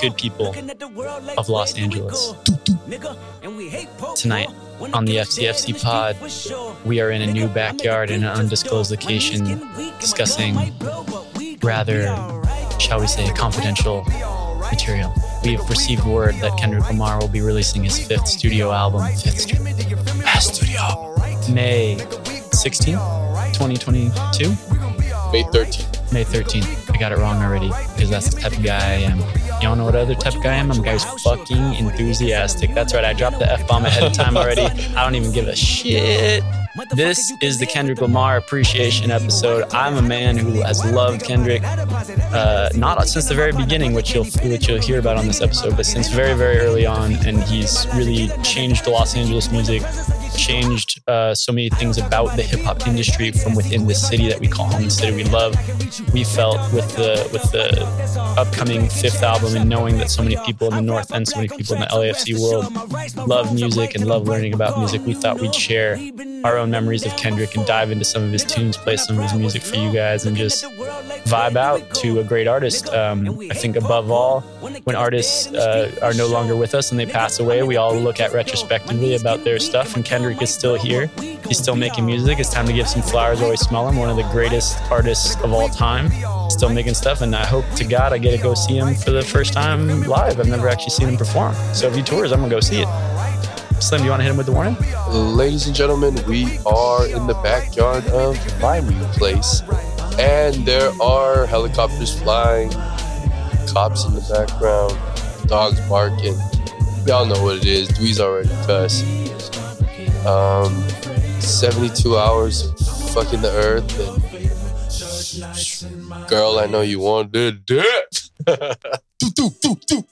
good people of Los Angeles. Tonight on the FCFC pod, we are in a new backyard in an undisclosed location discussing rather, shall we say, confidential material. We have received word that Kendrick Lamar will be releasing his fifth studio album, fifth studio, studio, May 16th, 2022. May 13th. May 13th. I got it wrong already because that's the type of guy I am. Y'all know what other type of guy I am? I'm a guy who's fucking enthusiastic. That's right. I dropped the F bomb ahead of time already. I don't even give a shit. This is the Kendrick Lamar appreciation episode. I'm a man who has loved Kendrick, uh, not since the very beginning, which you'll which you'll hear about on this episode, but since very very early on, and he's really changed Los Angeles music, changed uh, so many things about the hip hop industry from within the city that we call home, the city we love. We felt with the with the upcoming fifth album and knowing that so many people in the North and so many people in the LAFC world love music and love learning about music, we thought we'd share our own memories of Kendrick and dive into some of his tunes, play some of his music for you guys, and just vibe out to a great artist. Um, I think above all, when artists uh, are no longer with us and they pass away, we all look at retrospectively about their stuff. And Kendrick is still here. He's still making music. It's time to give some flowers while we smell him. One of the greatest artists of all time. Still making stuff, and I hope to God I get to go see him for the first time live. I've never actually seen him perform. So if he tours, I'm gonna go see it. Slim, do you want to hit him with the warning? Ladies and gentlemen, we are in the backyard of my new place, and there are helicopters flying, cops in the background, dogs barking. Y'all know what it is. Dwee's already cussed. Um, 72 hours of fucking the earth, and girl, I know you wanted it. do, do, do, do.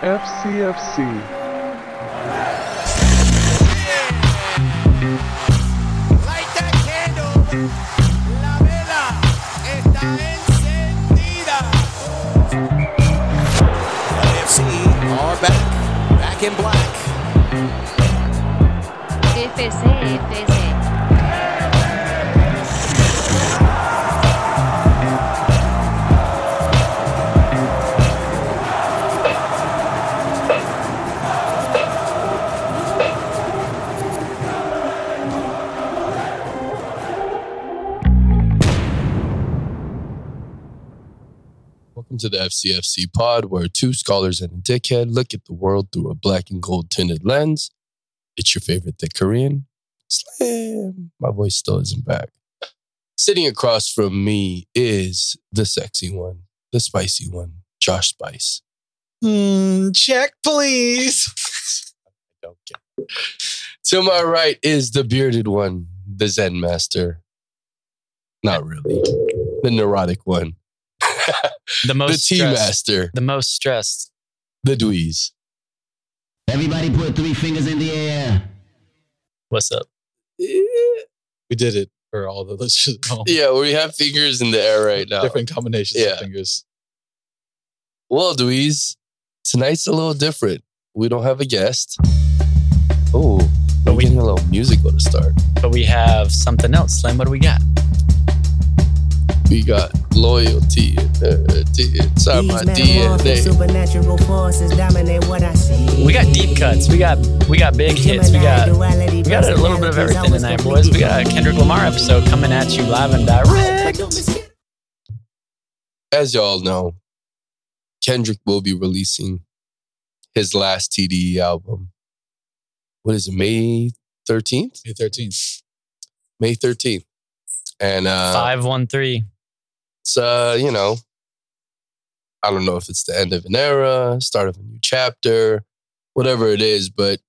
FCFC. Light that candle. La vela está encendida. LAFC are back. Back in black. FCFC. Welcome to the FCFC pod, where two scholars and a dickhead look at the world through a black and gold tinted lens. It's your favorite thick Korean, Slim. My voice still isn't back. Sitting across from me is the sexy one, the spicy one, Josh Spice. Hmm, check, please. Don't care. To my right is the bearded one, the Zen master. Not really. The neurotic one. The the most tea stressed. master, The most stressed. the dweez. Everybody put three fingers in the air. What's up? We did it for all the listeners. at home. Yeah, we have fingers in the air right now. Different combinations Yeah. of fingers. Well, Dweez, tonight's a little different. We don't have a guest. Oh, but we getting a little musical to start. But we have something else. Slim, what do we got? We got loyalty and uh, inside my DNA. Supernatural forces dominate what I see. We got deep cuts. We got we got big hits. We got we got a little bit of everything tonight, boys. We got a Kendrick Lamar episode coming at you live and direct. As y'all know, Kendrick will be releasing his last TDE album. What is it, May 13th? May 13th. May 13th. And uh, Five one three. It's uh, you know, I don't know if it's the end of an era, start of a new chapter, whatever it is, but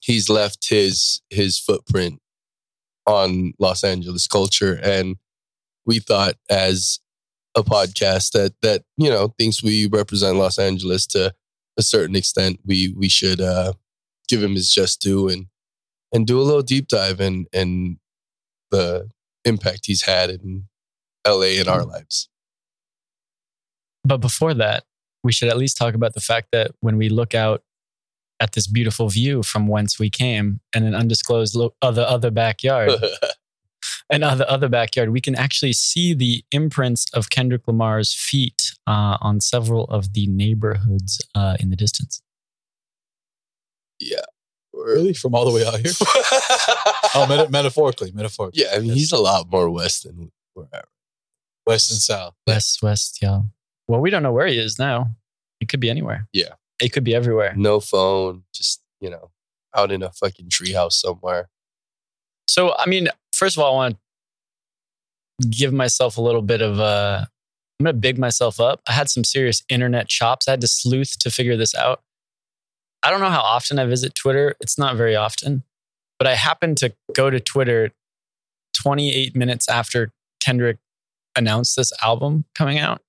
he's left his his footprint on Los Angeles culture. And we thought as a podcast that that, you know, thinks we represent Los Angeles to a certain extent, we we should uh give him his just due and and do a little deep dive in in the impact he's had in LA in our lives. But before that, we should at least talk about the fact that when we look out at this beautiful view from whence we came and an undisclosed lo- other other backyard, and other other backyard, we can actually see the imprints of Kendrick Lamar's feet uh, on several of the neighborhoods uh, in the distance. Yeah. Really? From all the way out here? oh, meta- metaphorically, metaphorically. yeah, I mean, he's a lot more west than wherever. West and South. West, west, yeah. Well, we don't know where he is now. He could be anywhere. Yeah. It could be everywhere. No phone, just, you know, out in a fucking treehouse somewhere. So, I mean, first of all, I want to give myself a little bit of a. I'm going to big myself up. I had some serious internet chops. I had to sleuth to figure this out. I don't know how often I visit Twitter. It's not very often, but I happened to go to Twitter 28 minutes after Kendrick announced this album coming out.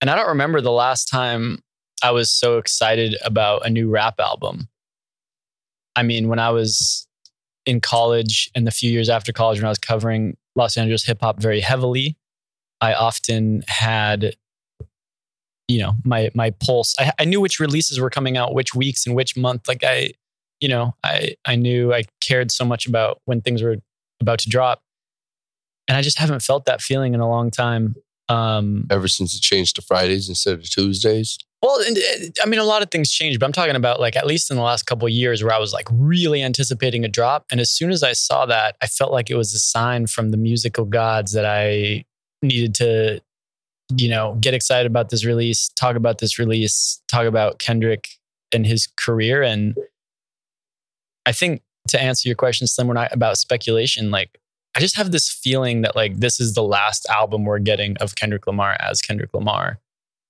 And I don't remember the last time I was so excited about a new rap album. I mean, when I was in college and the few years after college when I was covering Los Angeles hip hop very heavily, I often had you know my my pulse. I, I knew which releases were coming out, which weeks and which month. Like I, you know, I I knew I cared so much about when things were about to drop, and I just haven't felt that feeling in a long time. Um, Ever since it changed to Fridays instead of Tuesdays. well, and, uh, I mean, a lot of things changed, but I'm talking about like at least in the last couple of years where I was like really anticipating a drop. And as soon as I saw that, I felt like it was a sign from the musical gods that I needed to, you know, get excited about this release, talk about this release, talk about Kendrick and his career. And I think to answer your question, Slim, we're not about speculation. Like, I just have this feeling that like this is the last album we're getting of Kendrick Lamar as Kendrick Lamar,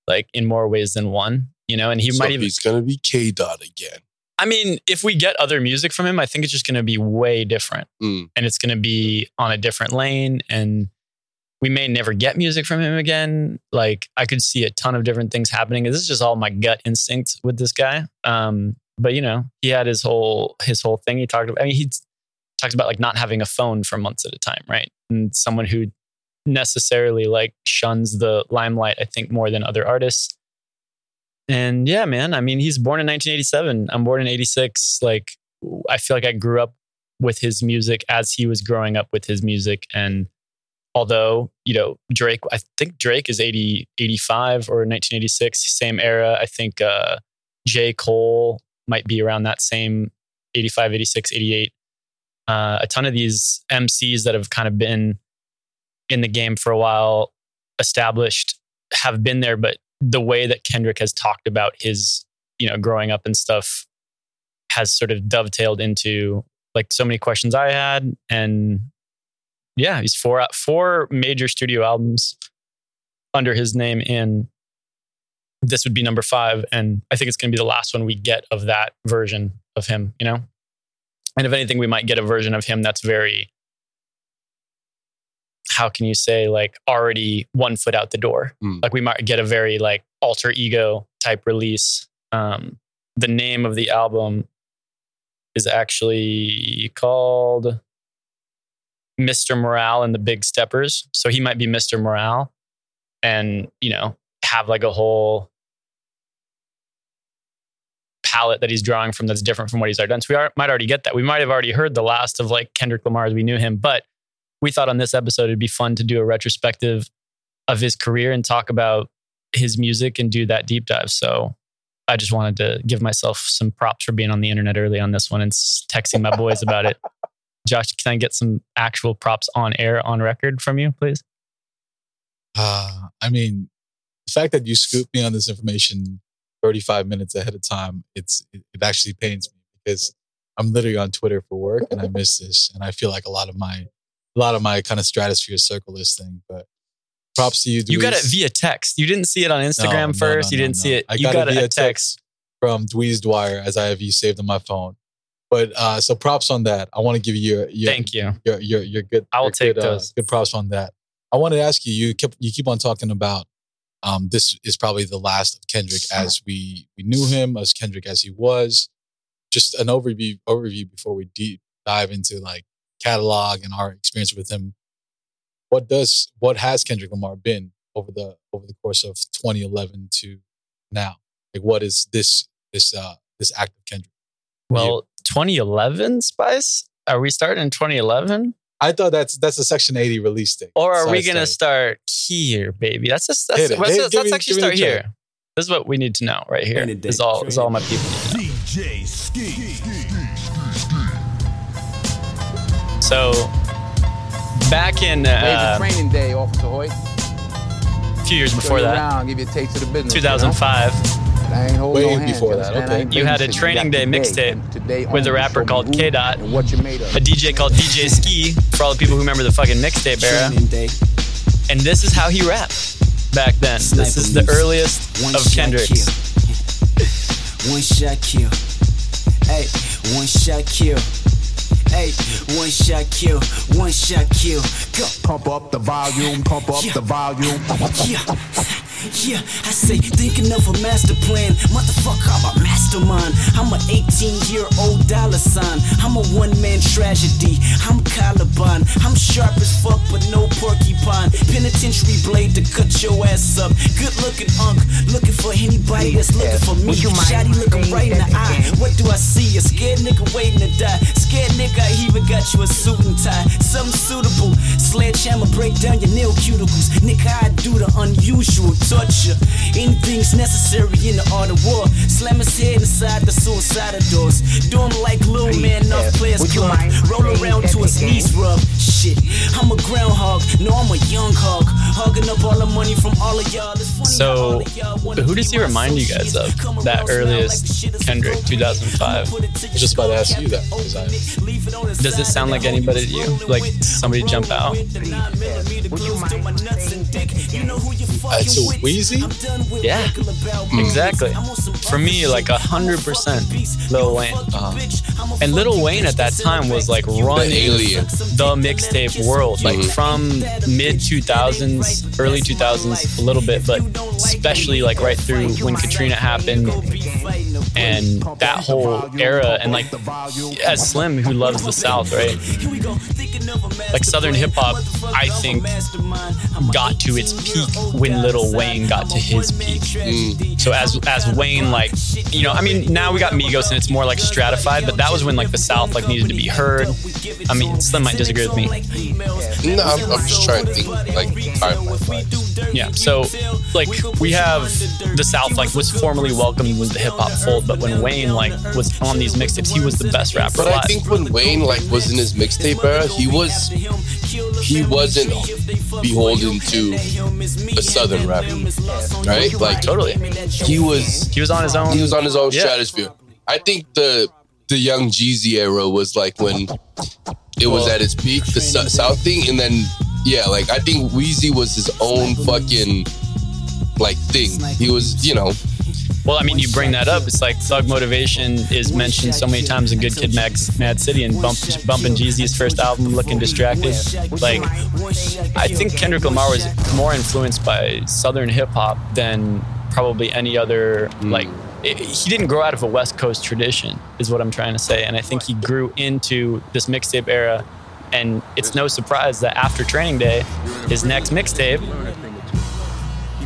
like in more ways than one, you know. And he so might even. he's gonna be K Dot again. I mean, if we get other music from him, I think it's just going to be way different, Mm. and it's going to be on a different lane, and we may never get music from him again. Like I could see a ton of different things happening. This is just all my gut instinct with this guy. Um, but you know, he had his whole his whole thing. He talked about. I mean, he talks about like not having a phone for months at a time, right? And someone who necessarily like shuns the limelight, I think, more than other artists. And yeah, man, I mean, he's born in 1987. I'm born in 86. Like, I feel like I grew up with his music as he was growing up with his music. And although, you know, Drake, I think Drake is 80, 85 or 1986, same era. I think uh, J. Cole might be around that same 85, 86, 88. Uh, a ton of these MCs that have kind of been in the game for a while, established, have been there, but the way that Kendrick has talked about his, you know, growing up and stuff has sort of dovetailed into like so many questions I had. And yeah, he's four four major studio albums under his name in this would be number five. And I think it's gonna be the last one we get of that version of him, you know? And if anything, we might get a version of him that's very how can you say like already one foot out the door. Mm. like we might get a very like alter ego type release. Um the name of the album is actually called mr morale and the big steppers. So he might be mr morale and you know have like a whole palette that he's drawing from that's different from what he's already done so we are, might already get that we might have already heard the last of like kendrick lamar as we knew him but we thought on this episode it'd be fun to do a retrospective of his career and talk about his music and do that deep dive. So I just wanted to give myself some props for being on the internet early on this one and texting my boys about it. Josh, can I get some actual props on air on record from you, please? Uh, I mean, the fact that you scooped me on this information 35 minutes ahead of time, it's it, it actually pains me because I'm literally on Twitter for work and I miss this. And I feel like a lot of my a lot of my kind of stratosphere circle this thing. But props to you. You got it via text. You didn't see it on Instagram no, first. no, you didn't no. see it. I you got, got it via a text. from Dweez Dwyer as I have you saved on my phone. But uh, so props on that. I want to give you your, your Thank you. your your your good. I will take good, uh, those. good props on that. I want to ask you. You keep you keep on talking about. Um, this is probably the last of Kendrick as we we knew him, as Kendrick as he was. Just an overview overview before we deep dive into like catalog and our experience with him. What does what has Kendrick Lamar been over the over the course of 2011 to now? Like what is this this uh this act of Kendrick? Well, 2011 Spice. Are we starting in 2011? I thought that's that's a Section 80 release thing. Or are we gonna start here, baby? That's just that's, Hit it. let's, let's, me- actually give start the track. here. This is what we need to know right here. Training day. Is all is all my people need to know. DJ Ski. So back in Today's uh, a training day, Officer Hoyt. a few years before Show you that, around, give you a taste of the business. 2005, You know? I ain't holding Way no hands, before you that, okay. You had a training day mixtape with a rapper called K-Dot. What you made of. a DJ called DJ Ski for all the people who remember the fucking mixtape era. And this is how he rapped back then. This is the earliest One of shot Kendrick's. kill. one shot kill. Hey, one shot kill. Hey, one shot kill. One shot kill. Go. Pump up the volume, pump up the volume. Yeah, yeah, I say thinking of a master plan. Motherfucker, I'm a mastermind. I'm a 18 year old dollar sign. I'm a one man tragedy. I'm Caliban. I'm sharp as fuck, but no porcupine. Penitentiary blade to cut your ass up. Good looking unk, looking for anybody that's looking for me. Shotty looking right in the eye. What do I see? A scared nigga waiting to die. Scared nigga, I even got you a suit and tie. Something suitable. Sledgehammer break down your nail cuticles. Nigga, I do the unusual torture. Anything's necessary in the art of war. Slam his head inside the suicidal doors. Do him like little man off players Would club. Roll around to his again? knees rub. Shit, I'm a groundhog. No, I'm a young hog. Hogging up all the money from all of y'all. It's funny how all So, of y'all who does he remind you guys of? That earliest like the shit is Kendrick, 2005. Put it just about to ask you that. I- Does it sound like anybody to you? Like somebody jump out? Uh, so Weezy? Yeah, exactly. For me, like a hundred percent Lil Wayne. Uh-huh. And Lil Wayne at that time was like running alien. the mixtape world, like Mhm. from mid 2000s, early 2000s, a little bit, but especially like right through when Katrina happened and that whole era. And like, as Slim, who loves the South, right? Like Southern hip hop, I think, got to its peak when Little Wayne got to his peak. Mm. So as as Wayne, like, you know, I mean, now we got Migos and it's more like stratified, but that was when like the South like needed to be heard. I mean, Slim might disagree with me. No, I'm, I'm just trying to think like timeline. Yeah. So like we have the South like was formally welcomed into the hip hop fold, but when Wayne like was on these mixtapes, he was the best rapper But I think when Wayne like was in his mixtape era, he was he wasn't beholden to a southern rapper, right? Like totally. he was He was on his own. he was on his own Yeah. stratosphere. I think the the young Jeezy era was like when it was at its peak, the Sou- South thing, and then yeah, like I think Weezy was his own fucking like thing. He was, you know, Well, I mean, you bring that up. It's like Thug Motivation is mentioned so many times in Good Kid, Mad, Mad City, and Bump, bumping Jeezy's first album, Looking Distracted. Like, I think Kendrick Lamar was more influenced by Southern hip hop than probably any other. Hmm. Like, it, he didn't grow out of a West Coast tradition, is what I'm trying to say. And I think he grew into this mixtape era. And it's no surprise that after Training Day, his next mixtape,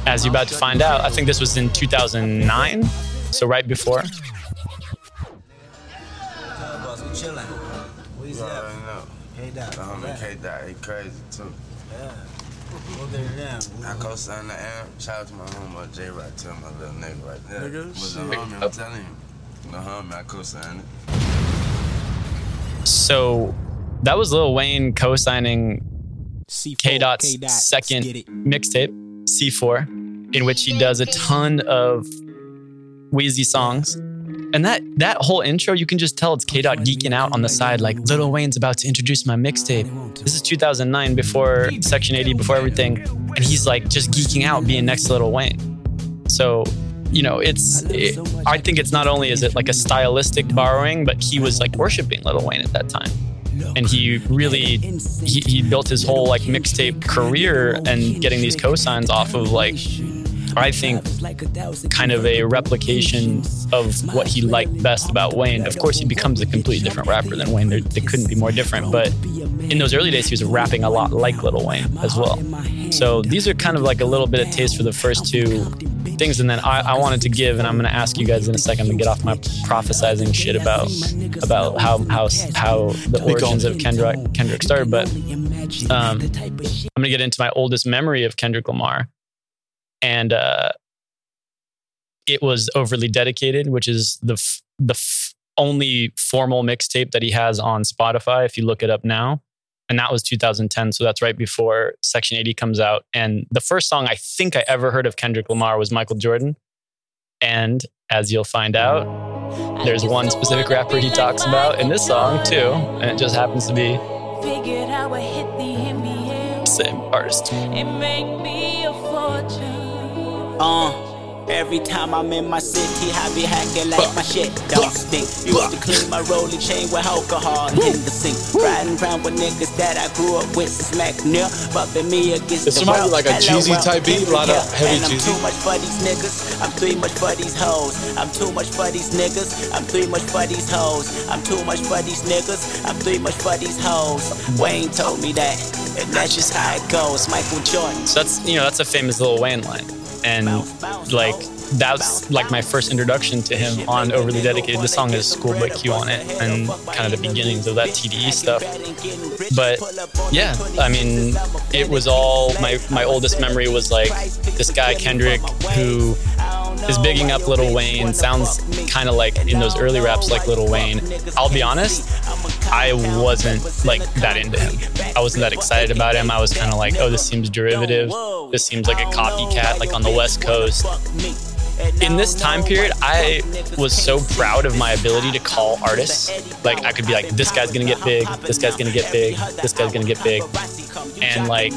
as you're about to find out, I think this was in 2009, so right before. K-Dot, he crazy too. I co-signed the amp. Shout out to my homeboy Jay Rock, tell my little nigga right there. Was a homie, I'm telling you. The homie, I co-signed it. So that was Lil Wayne co-signing K Dot's second mixtape, C4, in which he does a ton of Weezy songs. And that that whole intro, you can just tell it's K Dot geeking out on the side, like Little Wayne's about to introduce my mixtape. This is 2009, before Section 80, before everything, and he's like just geeking out, being next to Little Wayne. So, you know, it's it, I think it's not only is it like a stylistic borrowing, but he was like worshiping Little Wayne at that time and he really he, he built his whole like mixtape career and getting these cosigns off of like I think kind of a replication of what he liked best about Wayne. Of course, he becomes a completely different rapper than Wayne. They, they couldn't be more different. But in those early days, he was rapping a lot like Little Wayne as well. So these are kind of like a little bit of taste for the first two things. And then I, I wanted to give, and I'm going to ask you guys in a second to get off my prophesizing shit about about how how how the origins of Kendrick Kendrick started. But um, I'm going to get into my oldest memory of Kendrick Lamar, and uh, it was overly dedicated, which is the f- the f- only formal mixtape that he has on Spotify. If you look it up now, and that was 2010, so that's right before Section 80 comes out. And the first song I think I ever heard of Kendrick Lamar was Michael Jordan. And as you'll find out, there's one specific rapper he talks about in this song too, and it just happens to be Figured how I hit the NBA. same artist. It make me a fortune. Uh, every time I'm in my city, I be hacking like my shit don't stink. Used to clean my rolling chain with alcohol in the sink. Riding around with niggas that I grew up with since Mac near. Bumping me against This the reminds me world. like a Hello, Jeezy type beat, a lot of heavy And I'm Jeezy. too much for these niggas. I'm too much for these hoes. I'm too much for these niggas. I'm too much for these hoes. I'm too much for these niggas. I'm too much for these hoes. Wayne told me that. And that's just how it goes. Michael Jordan. So that's you know that's a famous Lil Wayne line, and like that's like my first introduction to him on Overly Dedicated. The song is has Schoolboy Q on it, and kind of the beginnings of that TDE stuff. But yeah, I mean, it was all my my oldest memory was like this guy Kendrick who is bigging up Little Wayne. Sounds kind of like in those early raps like Little Wayne. I'll be honest, I wasn't like that into him. I wasn't that excited about him. I was kind of like, oh, this seems derivative. This seems like a copycat, like on the West Coast. In this time period, I was so proud of my ability to call artists. Like, I could be like, this guy's gonna get big, this guy's gonna get big, this guy's gonna get big. And like,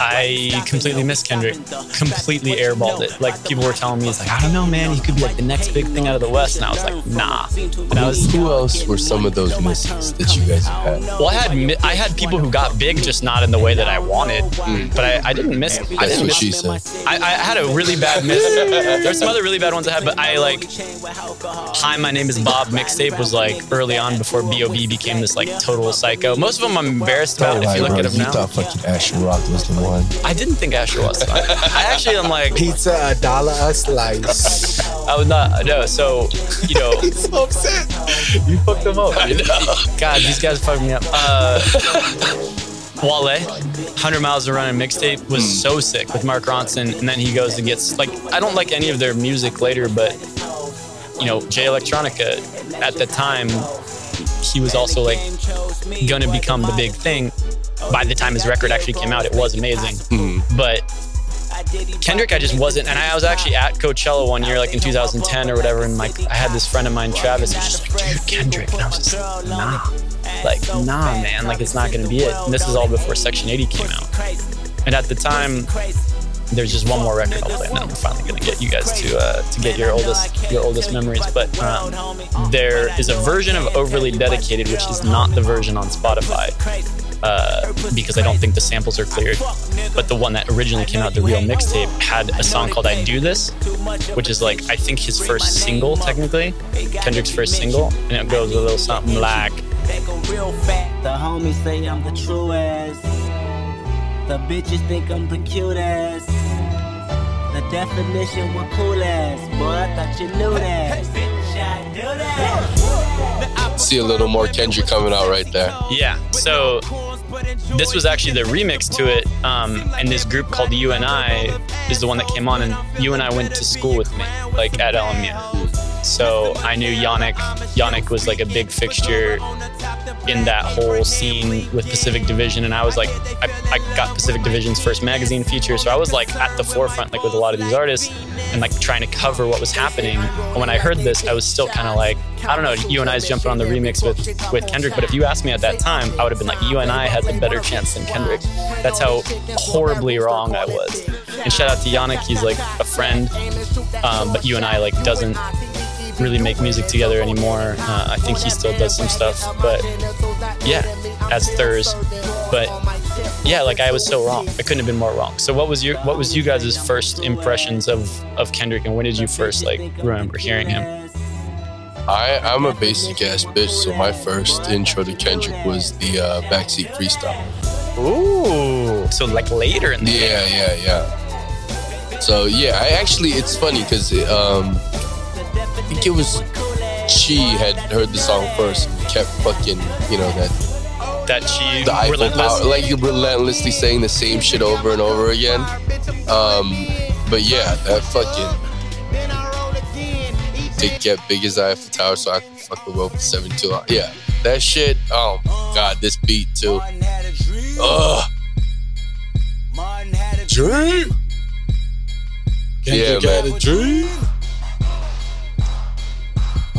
I completely missed Kendrick, completely airballed it. Like, people were telling me, it's like, I don't know, man, he could be like the next big thing out of the West. And I was like, nah. And I was, Who else were some of those misses that you guys have had? well, I had I had people who got big, just not in the way that I wanted. Mm. But I, I didn't miss. I didn't what miss. she said. I, I had a really bad miss. There's some other really bad ones I had, but I like Hi, my name is Bob mixtape was like early on before B.O.B. became this like total psycho. Most of them I'm embarrassed about Don't if you look bro. at them You now. thought fucking Asher Roth was the one. I didn't think Asher was. the one. I actually am like Pizza a dollar a slice. I was not no. So you know, He's so upset. You fucked them up. God, these guys fucked me up. Uh, Wale, 100 Miles to Run and mixtape was hmm. so sick with Mark Ronson, and then he goes and gets like I don't like any of their music later, but you know Jay Electronica at the time he was also like gonna become the big thing. By the time his record actually came out, it was amazing, hmm. but Kendrick, I just wasn't, and I was actually at Coachella one year, like in 2010 or whatever, and like I had this friend of mine, Travis, who's just like, dude, Kendrick, and I was just like, nah, like nah, man, like it's not gonna be it. And this is all before Section 80 came out, and at the time, there's just one more record I'll play, and then I'm finally gonna get you guys to uh, to get your oldest your oldest memories. But um, there is a version of Overly Dedicated, which is not the version on Spotify. Uh, because I don't think the samples are cleared. But the one that originally came out, the real mixtape, had a song called I Do This, which is like, I think his first single, technically, Kendrick's first single. And it goes a little something like, The homies say I'm the truest. The bitches think I'm the cutest. The definition we're cool as. Boy, I thought you knew that. Bitch, I knew that. See a little more Kendrick coming out right there. Yeah. So this was actually the remix to it, um, and this group called U-N-I is the one that came on, and U-N-I went to school with me, like at LMU. So I knew Yannick. Yannick was like a big fixture in that whole scene with Pacific Division, and I was like, I, I got Pacific Division's first magazine feature, so I was like at the forefront, like with a lot of these artists, and like trying to cover what was happening. And when I heard this, I was still kind of like, I don't know, U-N-I I's jumping on the remix with with Kendrick, but if you asked me at that time, I would have been like, U-N-I has a better chance than Kendrick. That's how horribly wrong I was. And shout out to Yannick, he's like a friend, um, but you and I like doesn't really make music together anymore. Uh, I think he still does some stuff, but yeah, as Thurz. But yeah, like I was so wrong. I couldn't have been more wrong. So what was your what was you guys' first impressions of of Kendrick, and when did you first like remember hearing him? I, I'm a basic ass bitch, so my first intro to Kendrick was the uh, backseat freestyle. Ooh, so like later in the Yeah, yeah, yeah. So yeah, I actually it's funny because um, I think it was she had heard the song first and kept fucking you know that That she the Eiffel relentless. Tower, like relentlessly saying the same shit over and over again. Um, but yeah, that fucking to get big as the Eiffel Tower so I can fuck the world for 72. Yeah, that shit. Oh my god, this beat too. Ugh. Dream. Can Yeah, you get man. a dream?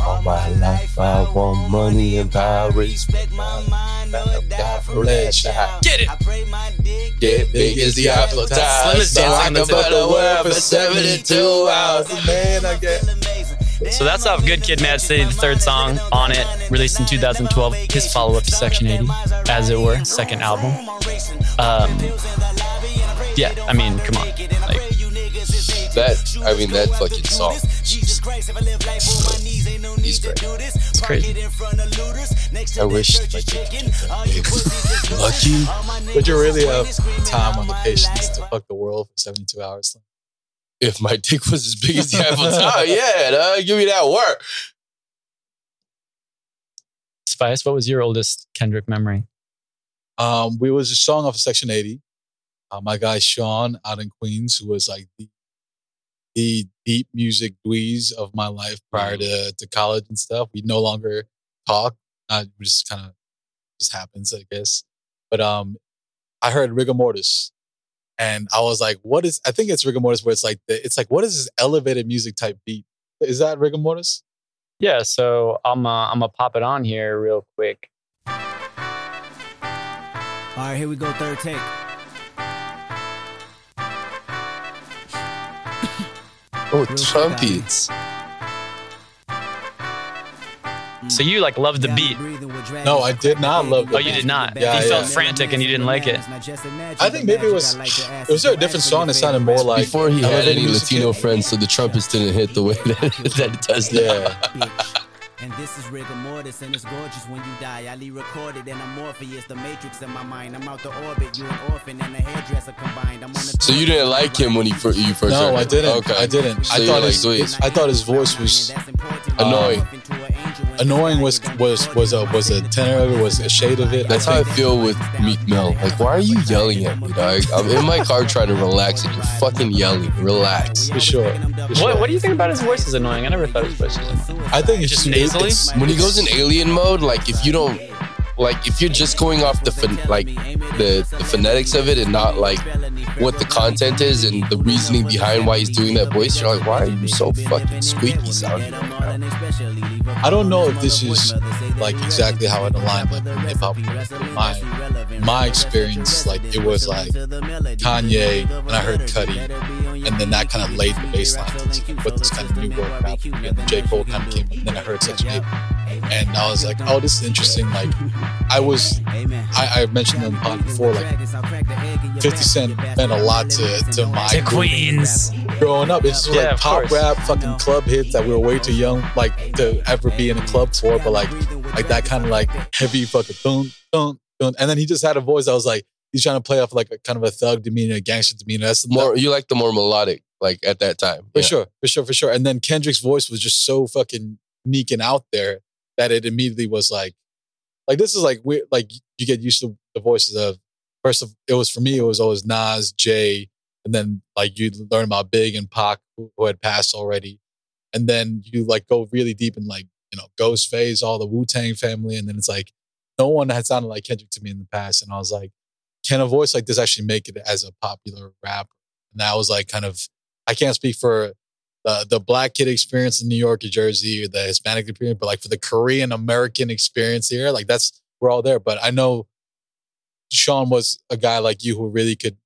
All my life I want money and power. Respect my mind Get it. Get big as the Eiffel Tower. Slim is so I can on fuck the world for 72 hours. Man, I get. So that's off Good Kid, Mad City, the third song on it, released in 2012. His follow up to Section 80, as it were, second album. Um, yeah, I mean, come on. Like, That I mean that fucking song. He's great. it's crazy. I wish my dick could get that. Lucky Would you really have time on the patience to fuck the world for 72 hours? if my dick was as big as the Eiffel Tower. Yeah, dog, give me that work. Spice, what was your oldest Kendrick memory? Um, we was a song off of Section 80. Uh, my guy Sean out in Queens, who was like the, the deep music dweez of my life prior to, to college and stuff. We no longer talk. Uh, just kind of just happens, I guess. But um, I heard Rigamortus, and I was like, "What is?" I think it's Rigamortus, where it's like the, it's like, "What is this elevated music type beat?" Is that Rigamortus? Yeah, so I'm uh, I'm gonna pop it on here real quick. All right, here we go. Third take. Oh, trumpets. So you like loved the beat. No, I did not love. The Oh, you did not. Yeah, you felt frantic and you didn't like it. I think maybe it was. Was there a different song that sounded more like Before he had any? Latino friends, so the trumpets didn't hit the way that, that it does now. Yeah. And this is Rigamortus, and it's gorgeous when you die. I recorded, and I'm Morpheus, the matrix in my mind. I'm out the orbit, you an orphan, and a hairdresser combined. I'm on the So you didn't like him when he fir- you first No, heard I didn't. Okay. I didn't. So I you thought like his, I thought his voice was Annoying. annoying. Was was was a was a tenor of it? Was a shade of it? That's I how I feel with Meek Mill. Like, why are you yelling at me, dog? I'm in my car trying to relax, and you're fucking yelling. Relax. for sure. For What sure. What do you think about his voice is annoying? I never thought his voice was annoying. I think it's Just it- nasally? it's- When he goes in alien mode, like if you don't, like if you're just going off the pho- like the the phonetics of it and not like what the content is and the reasoning behind why he's doing that voice, you're like, why are you so fucking squeaky sounding? I don't know if this is like exactly how it aligned with hip hop. My my experience, like it was like Kanye, and I heard Cudi, and then that kind of laid the baseline to what this kind of new world rap. would. And then J Cole kind of came, and then I heard Section Eight, and I was like, oh, this is interesting. Like I was, I, I mentioned them on pod before, like 50 Cent meant a lot to to my To Queens. growing up. It's just Yeah, like pop course. rap, fucking club hits that we were way too young like to ever be in a club for. But like like that kind of like heavy fucking boom boom boom. And then he just had a voice that was like he's trying to play off like a kind of a thug demeanor, a gangster demeanor. That's More, you like the more melodic, like at that time. for Yeah. sure, for sure, for sure. And then Kendrick's voice was just so fucking unique and out there that it immediately was like, like this is like weird. Like you get used to the voices of first of it was for me. It was always Nas, Jay, and then like you learn about Big and Pac who, who had passed already, and then you like go really deep in like you know Ghostface, all the Wu Tang family, and then it's like no one had sounded like Kendrick to me in the past, and I was like, can a voice like this actually make it as a popular rapper? And that was like kind of I can't speak for the the black kid experience in New York or Jersey or the Hispanic experience, but like for the Korean American experience here, like that's we're all there. But I know Sean was a guy like you who really could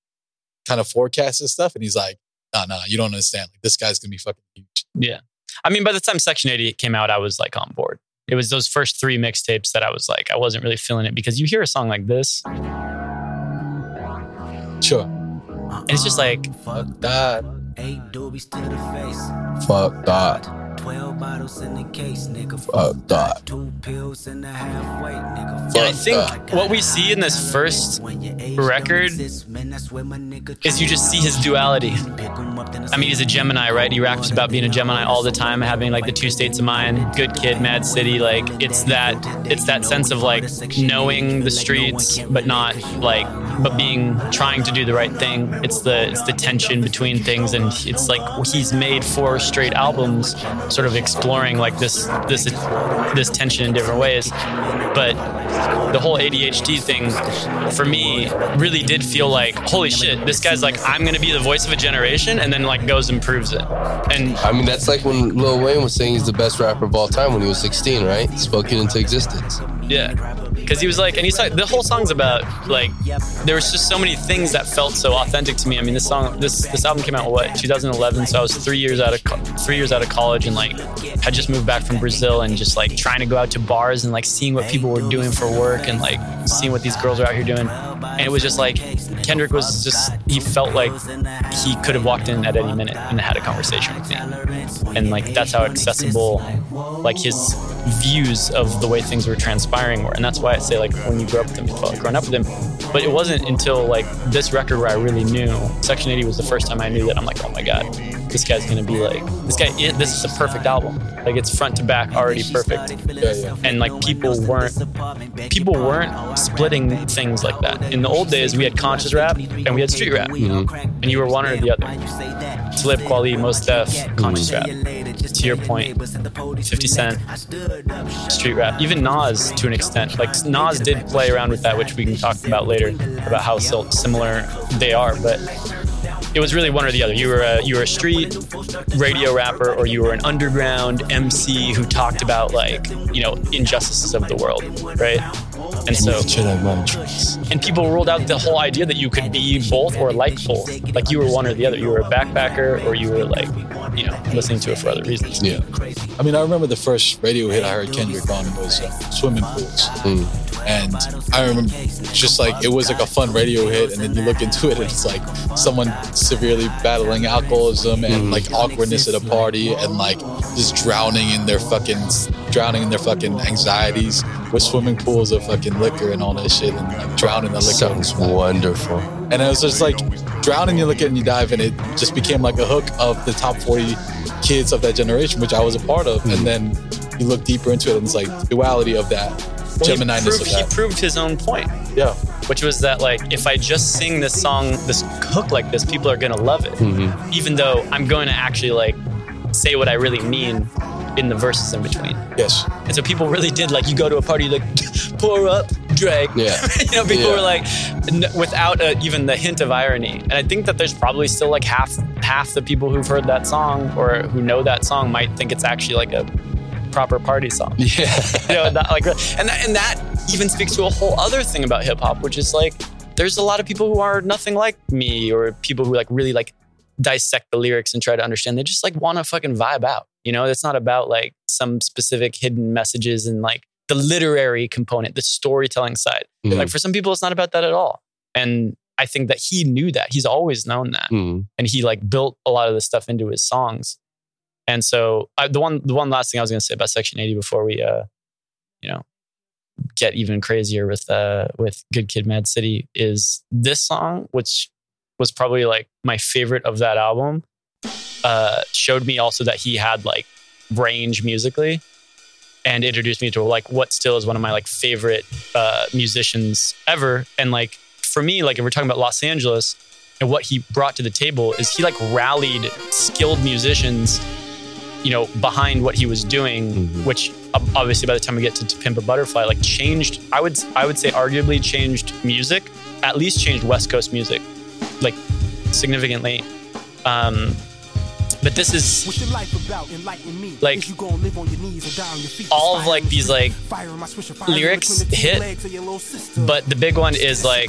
kind of forecast this stuff, and he's like, "No, no, you don't understand. Like this guy's gonna be fucking huge." Yeah. I mean, by the time Section 80 came out, I was like on board. It was those first three mixtapes that I was like, I wasn't really feeling it because you hear a song like this, Sure. and it's just uh-uh. like, Fuck that. Eight doobies to the face. Fuck that. 12 bottles in the case, nigga. Fuck that. Two pills in the halfway, nigga. And I think what we see in this first record is you just see his duality. I mean, he's a Gemini, right? He raps about being a Gemini all the time, having like the two states of mind, good kid, mad city. Like it's that, it's that sense of like knowing the streets, but not like, but being trying to do the right thing. It's the, it's the tension between things, and it's like he's made four straight albums, sort of exploring like this, this, this tension in different ways. But the whole ADHD thing for me really did feel like, holy shit, this guy's like, I'm gonna be the voice of a generation, and then like goes and proves it. And I mean, that's like when Lil Wayne was saying he's the best rapper of all time when he was 16, right? Spoke it into existence. yeah, because he was like, and he's like, the whole song's about like, there was just so many things that felt so authentic to me. I mean, this song, this this album came out what 2011, so I was three years out of co- three years out of college, and like had just moved back from Brazil, and just like trying to go out to bars and like seeing what people were doing for work, and like seeing what these girls are out here doing. And it was just like Kendrick was just he felt like he could have walked in at any minute and had a conversation with me. And like that's how accessible like his views of the way things were transpiring were. And that's why I say like when you grow up with him, you felt like growing up with him. But it wasn't until like this record where I really knew Section 80 was the first time I knew that I'm like, oh my God, this guy's gonna be like this guy this is a perfect album. Like it's front to back already perfect. And like people weren't people weren't splitting things like that. In the old days we had conscious rap and we had street rap. Mm-hmm. And you were one or the other. Talib Kweli, Mos Def, mm-hmm. conscious rap. To your point, 50 Cent, street rap. Even Nas to an extent. Like Nas did play around with that, which we can talk about later about how similar they are. But it was really one or the other. You were a you were a street radio rapper, or you were an underground MC who talked about like you know injustices of the world, right? And so, and people ruled out the whole idea that you could be both or like both. Like you were one or the other. You were a backpacker, or you were like, you know, listening to it for other reasons. Yeah. I mean, I remember the first radio hit I heard Kendrick on was uh, Swimming Pools. And I remember just like it was like a fun radio hit, and then you look into it, and it's like someone severely battling alcoholism and like awkwardness at a party, and like just drowning in their fucking drowning in their fucking anxieties with swimming pools of fucking liquor and all that shit, and like drowning the liquor. Sounds wonderful. And it was just like drowning in liquor and you dive, and it just became like a hook of the top 40 kids of that generation, which I was a part of. And hmm. then you look deeper into it, and it's like duality of that, Well, he, Gemini-ness proved, of he proved his own point. Yeah. Which was that like if I just sing this song, this hook like this, people are gonna love it. Hmm. Even though I'm going to actually like say what I really mean in the verses in between. Yes. And so people really did like you go to a party like pour up, drag. Yeah. you know, people Yeah. were like n- without uh even the hint of irony. And I think that there's probably still like half half the people who've heard that song or who know that song might think it's actually like a proper party song. Yeah. you know, that, like, and that, and that even speaks to a whole other thing about hip hop, which is like, there's a lot of people who are nothing like me, or people who like really like dissect the lyrics and try to understand. They just like want to fucking vibe out. You know, it's not about like some specific hidden messages and like the literary component, the storytelling side. Mhm. Like for some people, it's not about that at all. And I think that he knew that. He's always known that Mhm. and he like built a lot of this stuff into his songs. And so I, the one the one last thing I was going to say about Section 80 before we uh you know get even crazier with uh with Good Kid Mad City is this song which was probably like my favorite of that album uh showed me also that he had like range musically and introduced me to like what still is one of my like favorite uh musicians ever. And like for me like if we're talking about Los Angeles and what he brought to the table is he like rallied skilled musicians you know behind what he was doing which obviously by the time we get to, to pimp a butterfly like changed i would i would say arguably changed music at least changed west coast music like significantly. Um but this is What's your life about? Enlighten me. Like, Is you gonna live on your knees and die on your feet? all of like these like Fire in my swisher, fire lyrics between the two hit legs your little sister. but the big one is like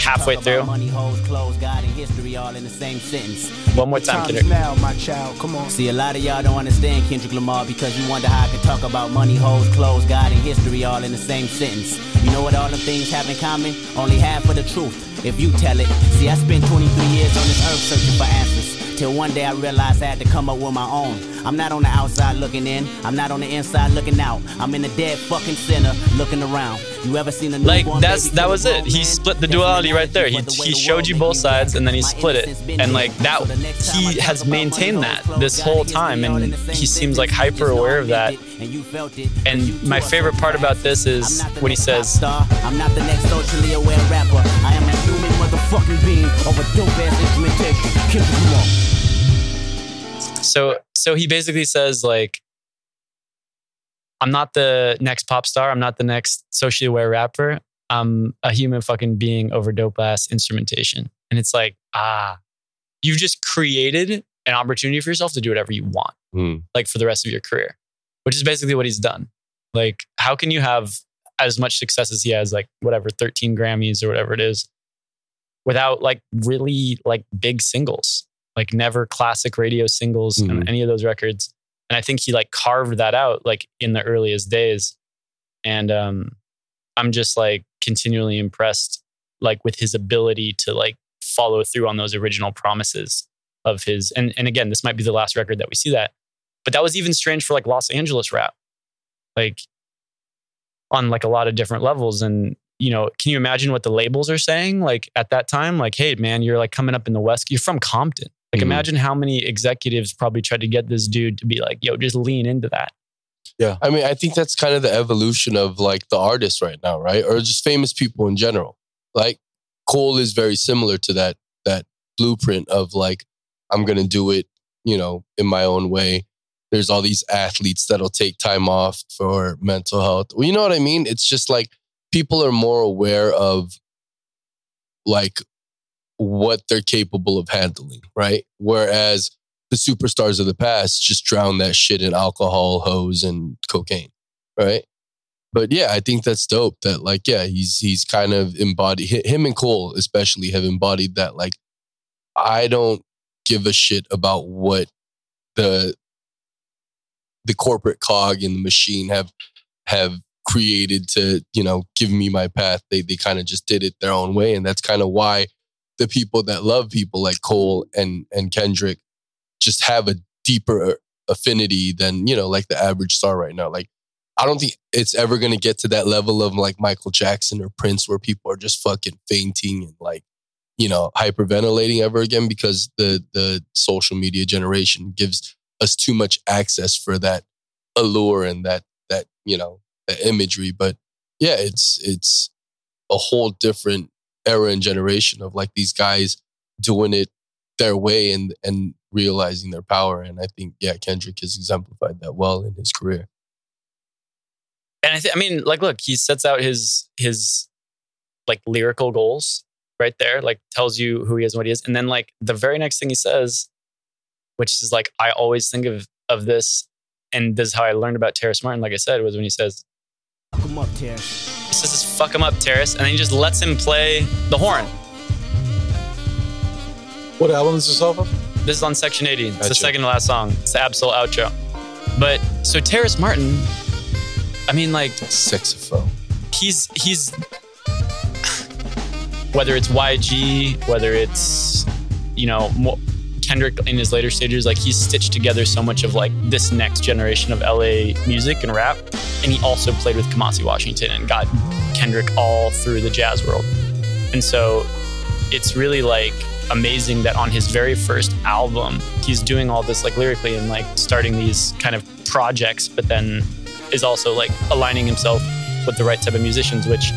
halfway through Money, hoes, clothes, God, and history all in the same sentence. one more time Time Kendrick. now, my child. Come on. See, a lot of y'all don't understand Kendrick Lamar because you wonder how I can talk about money, hoes, clothes, God, and history all in the same sentence. You know what all them things have in common? Only half of the truth, if you tell it. See, I spent 23 years on this earth searching for answers. Till one day I realized I had to come up with my own. I'm not on the outside looking in, I'm not on the inside looking out. I'm in the dead fucking center looking around. You ever seen a Like that's that was it. He split the duality right there. He he showed you both sides and then he split it. And like that he has maintained that this whole time and he seems like hyper aware of that. And you felt it. And my favorite part about this is what he says. I'm not the next socially aware rapper. I am a human motherfucking being of a dope ass instrumentation. Kendrick Lamar. So so he basically says like I'm not the next pop star. I'm not the next socially aware rapper. I'm a human fucking being over dope ass instrumentation. And it's like, ah, you've just created an opportunity for yourself to do whatever you want, Hmm. like for the rest of your career, which is basically what he's done. Like, how can you have as much success as he has, like whatever, 13 Grammys or whatever it is, without like really like big singles, like never classic radio singles on Mhm. any of those records. And I think he like carved that out like in the earliest days. And um, I'm just like continually impressed like with his ability to like follow through on those original promises of his and and again this might be the last record that we see that but that was even strange for like Los Angeles rap like on like a lot of different levels and you know can you imagine what the labels are saying like at that time like hey man you're like coming up in the west you're from Compton like Mhm. imagine how many executives probably tried to get this dude to be like yo just lean into that Yeah. I mean, I think that's kind of the evolution of like the artists right now, right? Or just famous people in general. Like Cole is very similar to that that blueprint of like I'm gonna do it, you know, in my own way. There's all these athletes that'll take time off for mental health. Well, you know what I mean? It's just like people are more aware of like what they're capable of handling, right? Whereas the superstars of the past just drown that shit in alcohol, hose, and cocaine, right? But yeah, I think that's dope. That like, yeah, he's he's kind of embodied him and Cole especially have embodied that. Like, I don't give a shit about what the the corporate cog in the machine have have created to you know give me my path. They they kind of just did it their own way, and that's kind of why the people that love people like Cole and and Kendrick just have a deeper affinity than you know like the average star right now like i don't think it's ever going to get to that level of like michael jackson or prince where people are just fucking fainting and like you know hyperventilating ever again because the the social media generation gives us too much access for that allure and that that you know imagery but yeah it's it's a whole different era and generation of like these guys doing it their way and and realizing their power. And I think yeah, Kendrick has exemplified that well in his career. and I, th- I mean like look he sets out his his like lyrical goals right there like tells you who he is and what he is and then like the very next thing he says which is like i always think of of this and this is how i learned about terrace martin like i said was when he says "Fuck him up, Terrence. he says this fuck him up terrace and then he just lets him play the horn What album is this off of? this is on section 80 it's the second to last song it's the absolute outro but so terrace martin i mean like Saxophone. he's he's whether it's YG, whether it's you know mo- Kendrick in his later stages, like he's stitched together so much of like this next generation of LA music and rap, and he also played with Kamasi Washington and got Kendrick all through the jazz world, and so it's really like amazing that on his very first album he's doing all this like lyrically and like starting these kind of projects, but then is also like aligning himself with the right type of musicians, which,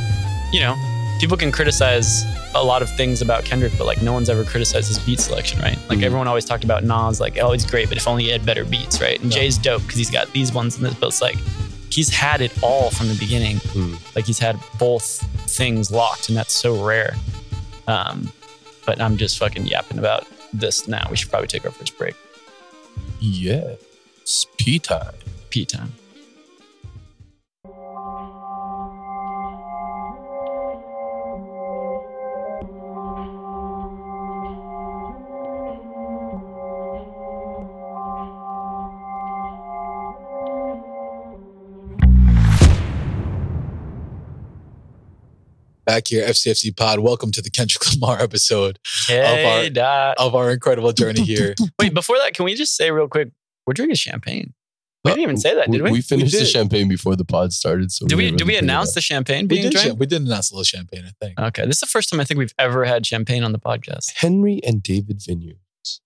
you know, people can criticize a lot of things about Kendrick, but like no one's ever criticized his beat selection, right? Like Mhm. everyone always talked about Nas, like, oh, he's great, but if only he had better beats, right? And Yeah. Jay's dope because he's got these ones and this, but it's like he's had it all from the beginning. Mm. Like he's had both things locked, and that's so rare. Um, but I'm just fucking yapping about this now. We should probably take our first break. Yeah. It's pee time. Pee time. Back here, FCFC Pod. Welcome to the Kendrick Lamar episode Hey, of our of our incredible journey here. Wait, before that, can we just say real quick? We're drinking champagne. We uh, didn't even say that, did we? We finished We the champagne before the pod started. So Did we? didn't Did we really bring announce up. the champagne We being did, drank? we did announce a little champagne, I think. Okay, this is the first time I think we've ever had champagne on the podcast. Henry and David Vineyards,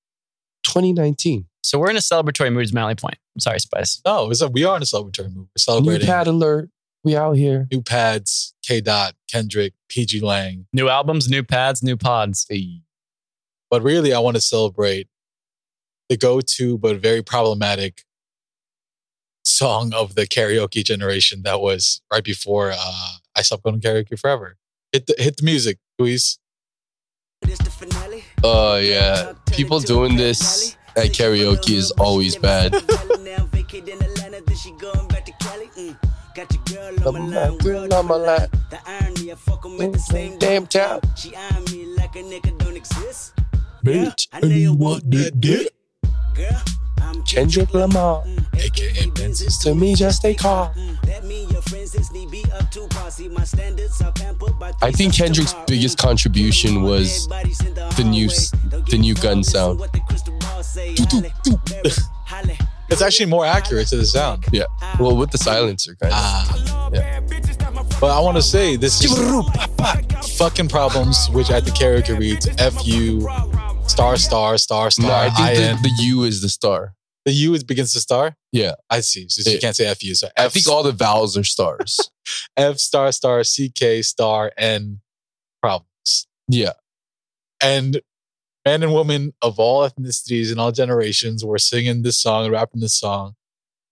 2019. So we're in a celebratory mood. Is Mally Point. I'm sorry, Spice. Oh, no, it's a, we are in a celebratory move. We're celebrating. New celebrating pad alert. We out here. new pads, K Dot, Kendrick, PG Lang. New albums, new pads, new pods. But really, I want to celebrate the go-to but very problematic song of the karaoke generation that was right before uh, I stopped going to karaoke forever. Hit the hit the music, please. Oh yeah, people doing this at karaoke is always bad. My girl on my line. In the same Damn town. Bitch, and you want that dick? Kendrick Lamar, aka Benzes, to me just a car. I think Kendrick's biggest contribution was the new the new gun sound. It's actually more accurate to the sound. Yeah, well, with the silencer kind of. Ah. Yeah. But I want to say this is fucking problems, which at the karaoke reads F U star star star star. No, I think IN. the, the U is the star. The U is begins to star. Yeah, I see. So you can't say F U. So I F, think all the vowels are stars. F star star C K star N problems. yeah, And men and women of all ethnicities and all generations were singing this song and rapping this song.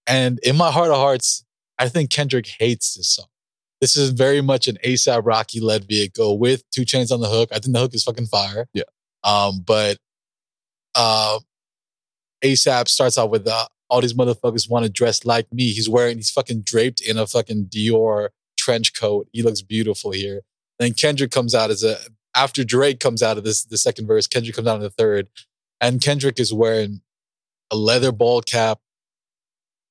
And in my heart of hearts, I think Kendrick hates this song. This is very much an ASAP Rocky led vehicle with 2 Chainz on the hook. I think the hook is fucking fire. Yeah. Um, but uh ASAP starts out with uh, all these motherfuckers want to dress like me. He's wearing, he's fucking draped in a fucking Dior trench coat. He looks beautiful here. Then Kendrick comes out as a after Drake comes out of this the second verse, Kendrick comes out in the third, and Kendrick is wearing a leather ball cap,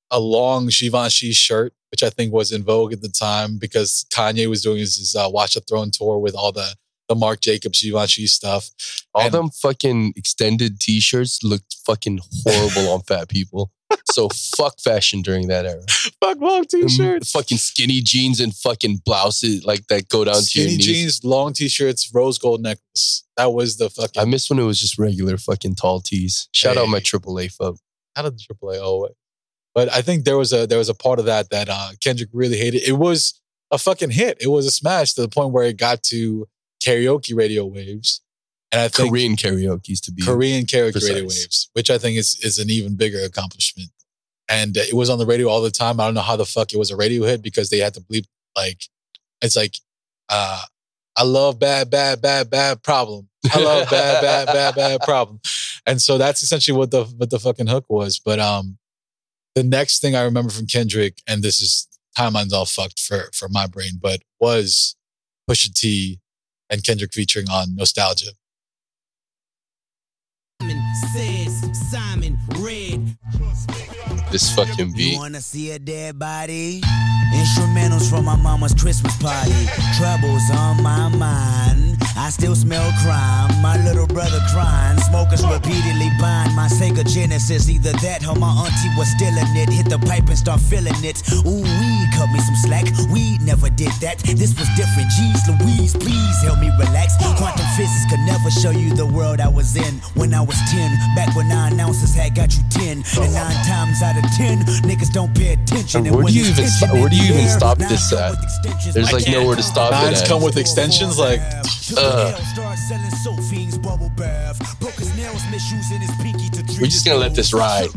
a long Givenchy shirt, which I think was in vogue at the time because Kanye was doing his, his uh, Watch the Throne tour with all the the Marc Jacobs Givenchy stuff. all And- them fucking extended T-shirts looked fucking horrible on fat people. So fuck fashion during that era. Fuck long t-shirts. fucking skinny jeans and fucking blouses like that go down to Skinny your knees. jeans, long t-shirts, rose gold necklace. That was the fucking I miss when it was just regular fucking tall tees. Shout out my Hey. AAA folk. out of the AAA always. But I think there was a there was a part of that that uh, Kendrick really hated. It was a fucking hit. It was a smash to the point where it got to karaoke radio waves, and I think Korean karaoke's to be Korean karaoke precise. radio waves, which I think is is an even bigger accomplishment. And it was on the radio all the time. I don't know how the fuck it was a radio hit because they had to bleep like it's like uh I love bad, bad, bad, bad problem. I love bad, bad, bad, bad problem. And so that's essentially what the what the fucking hook was. But um the next thing I remember from Kendrick, and this is timeline's all fucked for for my brain, but was Pusha T and Kendrick featuring on Nosetalgia. Says Simon Red. This fucking beat. You wanna see a dead body? Instrumentals from my mama's Christmas party. Troubles on my mind. I still smell crime. My little brother crying. Smokers repeatedly bind my Sega Genesis. Either that or my auntie was still in it. Hit the pipe and start feeling it. Ooh, we cut me some slack. We never did that. This was different. Jeez Louise, please help me relax. Quantum physics could never show you the world I was in when I was 10. Back when nine ounces had got you 10. And nine times out of 10, niggas don't pay attention. And where do you even tension sto- where do you even stop this at? There's like nowhere to stop it Nines at. come with extensions, like Uh. Start selling soap fiends bubble bath. Broke his nails, misusing his pinky to treat We're just gonna let this ride.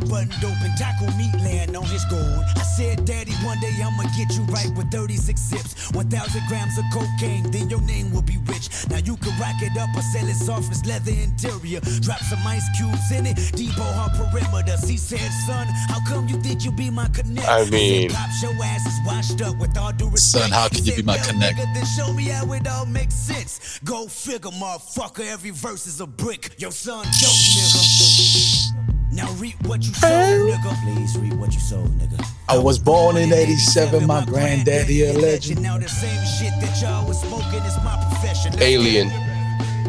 I'ma get you right with 36 zips, 1,000 grams of cocaine, then your name will be rich. Now you can rack it up or sell it soft as leather interior. Drop some ice cubes in it, depot her perimeters. He said, Son, how come you think you be my connect? I mean- Pops, your ass is washed up with all due respect. Son, how can you be my Well, connect? nigga, Then show me how it all makes sense. Go figure, motherfucker. Every verse is a brick. Your son dope, nigga. Now reap what you sow, nigga. Please reap what you sow, nigga. I was born in 87, my granddaddy a legend. Now the same shit that y'all was smoking is my profession. Alien.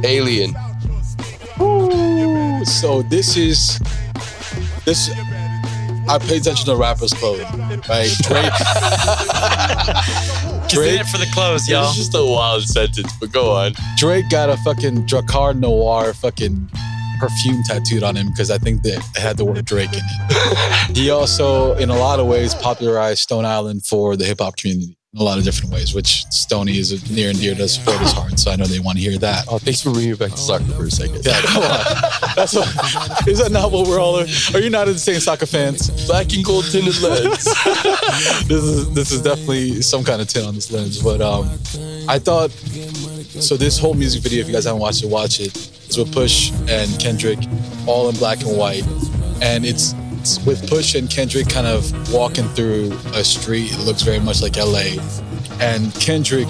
Alien. Ooh, so this is this I pay attention to rappers' clothing. Right? Drake. Drake it for the clothes, y'all. It's just a wild sentence, but go on. Drake got a fucking Drakkar Noir fucking perfume tattooed on him because I think that it had the word Drake in it. he also, in a lot of ways, popularized Stone Island for the hip hop community in a lot of different ways, which Stony is near and dear to supporters' heart. So I know they want to hear that. Oh, thanks for bringing me back to soccer for a second. Yeah, come on. That's what, is that not what we're all? Are you not insane soccer fans? Black and gold tinted lens. this is this is definitely some kind of tint on this lens. But um, I thought so. This whole music video, if you guys haven't watched it, watch it. It's with Push and Kendrick, all in black and white, and it's, it's with Push and Kendrick kind of walking through a street. It looks very much like L.A. And Kendrick,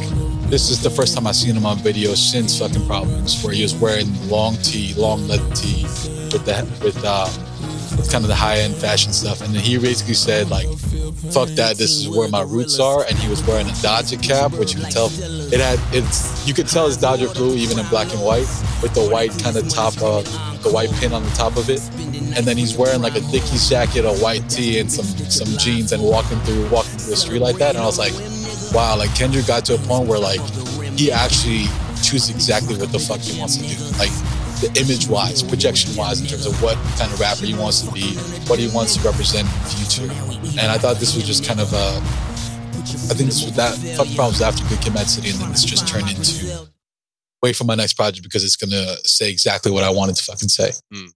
this is the first time I've seen him on video since fucking Problems, where he was wearing long tee, long leather tee with that with uh, with kind of the high end fashion stuff. And then he basically said like, "Fuck that, this is where my roots are." And he was wearing a Dodger cap, which you could tell it had it's you could tell it's Dodger blue even in black and white with the white kind of top of the white pin on the top of it. And then he's wearing like a Dickies jacket, a white tee, and some some jeans, and walking through walking through the street like that. And I was like, wow, like Kendrick got to a point where like he actually chooses exactly what the fuck he wants to do. Like the image wise, projection wise, in terms of what kind of rapper he wants to be, what he wants to represent in the future. And I thought this was just kind of a, I think this was that fuck problems after Good Kid, Mad City, and then this just turned into wait for my next project because it's gonna say exactly what I wanted to fucking say. Hmm.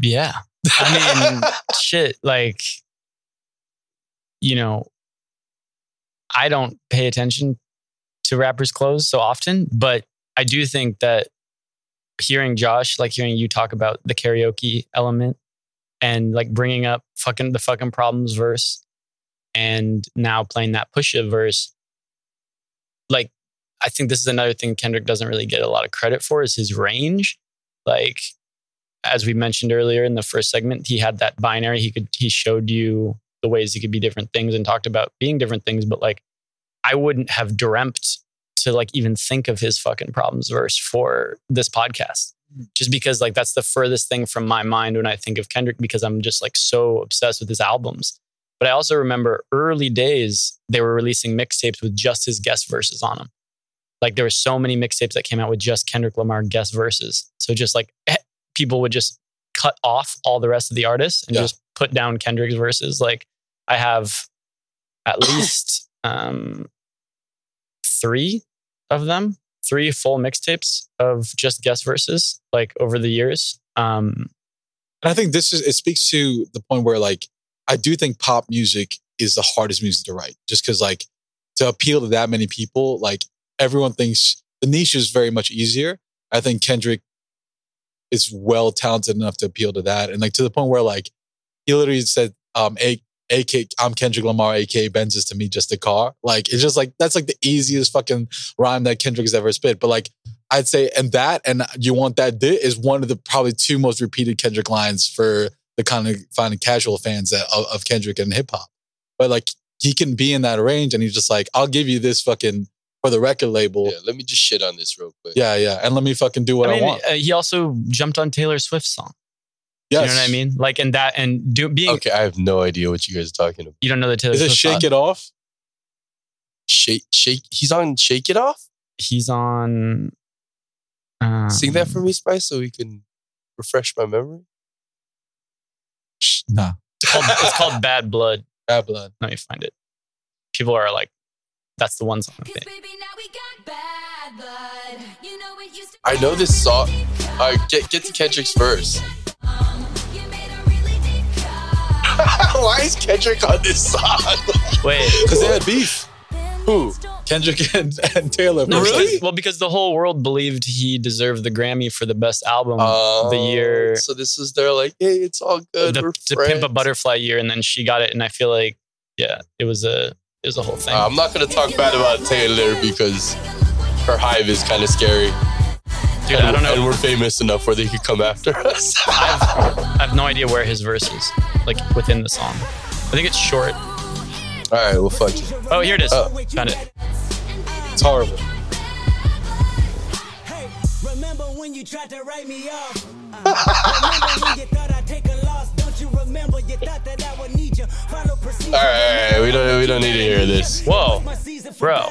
Yeah. I mean, shit, like, you know, I don't pay attention to rappers' clothes so often, but I do think that hearing Josh, like hearing you talk about the karaoke element and like bringing up fucking the fucking problems verse and now playing that Pusha verse, like, I think this is another thing Kendrick doesn't really get a lot of credit for is his range. Like, as we mentioned earlier in the first segment, he had that binary. He could he showed you the ways he could be different things and talked about being different things. But like, I wouldn't have dreamt to like even think of his fucking problems verse for this podcast, just because like that's the furthest thing from my mind when I think of Kendrick because I'm just like so obsessed with his albums. But I also remember early days they were releasing mixtapes with just his guest verses on them. Like there were so many mixtapes that came out with just Kendrick Lamar guest verses. So just like eh, people would just cut off all the rest of the artists and Yeah. just put down Kendrick's verses. Like I have at least um, three of them, three full mixtapes of just guest verses, like over the years. Um, And I think this is it speaks to the point where like I do think pop music is the hardest music to write. Just because like to appeal to that many people, like everyone thinks the niche is very much easier. I think Kendrick is well talented enough to appeal to that. And like to the point where like he literally said, um, A AK, I'm Kendrick Lamar, AK Benz is to me just a car. Like it's just like that's like the easiest fucking rhyme that Kendrick's ever spit. But like I'd say, and that and you want that dit is one of the probably two most repeated Kendrick lines for the kind of finding casual fans that, of, of Kendrick and hip hop. But like he can be in that range, and he's just like, I'll give you this fucking for the record label. Yeah, let me just shit on this real quick. Yeah, yeah, and let me fucking do what I, I want. uh, he also jumped on Taylor Swift's song. Yes. You know what I mean? Like, and that, and do, being, Okay, I have no idea what you guys are talking about. you don't know the Taylor Is it Swift Shake song? It Off? Shake, shake. He's on Shake It Off. He's on. Um, Sing that for me, Spice, so we can refresh my memory. Nah, It's called, it's called Bad Blood. Bad Blood. Let me find it. People are like, that's the one song. I think. I know this song. All right, get get to Kendrick's verse. Why is Kendrick on this song? Wait, because they had beef. Who? Kendrick and, and Taylor. No, Really? because- well, because the whole world believed he deserved the Grammy for the best album Oh, the year, So this is their like, hey, it's all good. the, We're the Pimp a. Butterfly year, and then she got it, and I feel like, yeah, it was a it was a whole thing. Uh, I'm not gonna talk bad about Taylor because her hive is kind of scary. Dude, and, I don't know. And we're famous enough where they could come after us. I have no idea where his verse is, like within the song. I think it's short. All right, well, fuck you. Oh, here it is. Oh. Found it. It's horrible. Remember when you tried to write me off? Uh, remember when you thought I'd take a loss? Don't you remember you thought that I would need you? Follow procedure. All right, all right, we don't we don't need to hear this. Whoa, bro.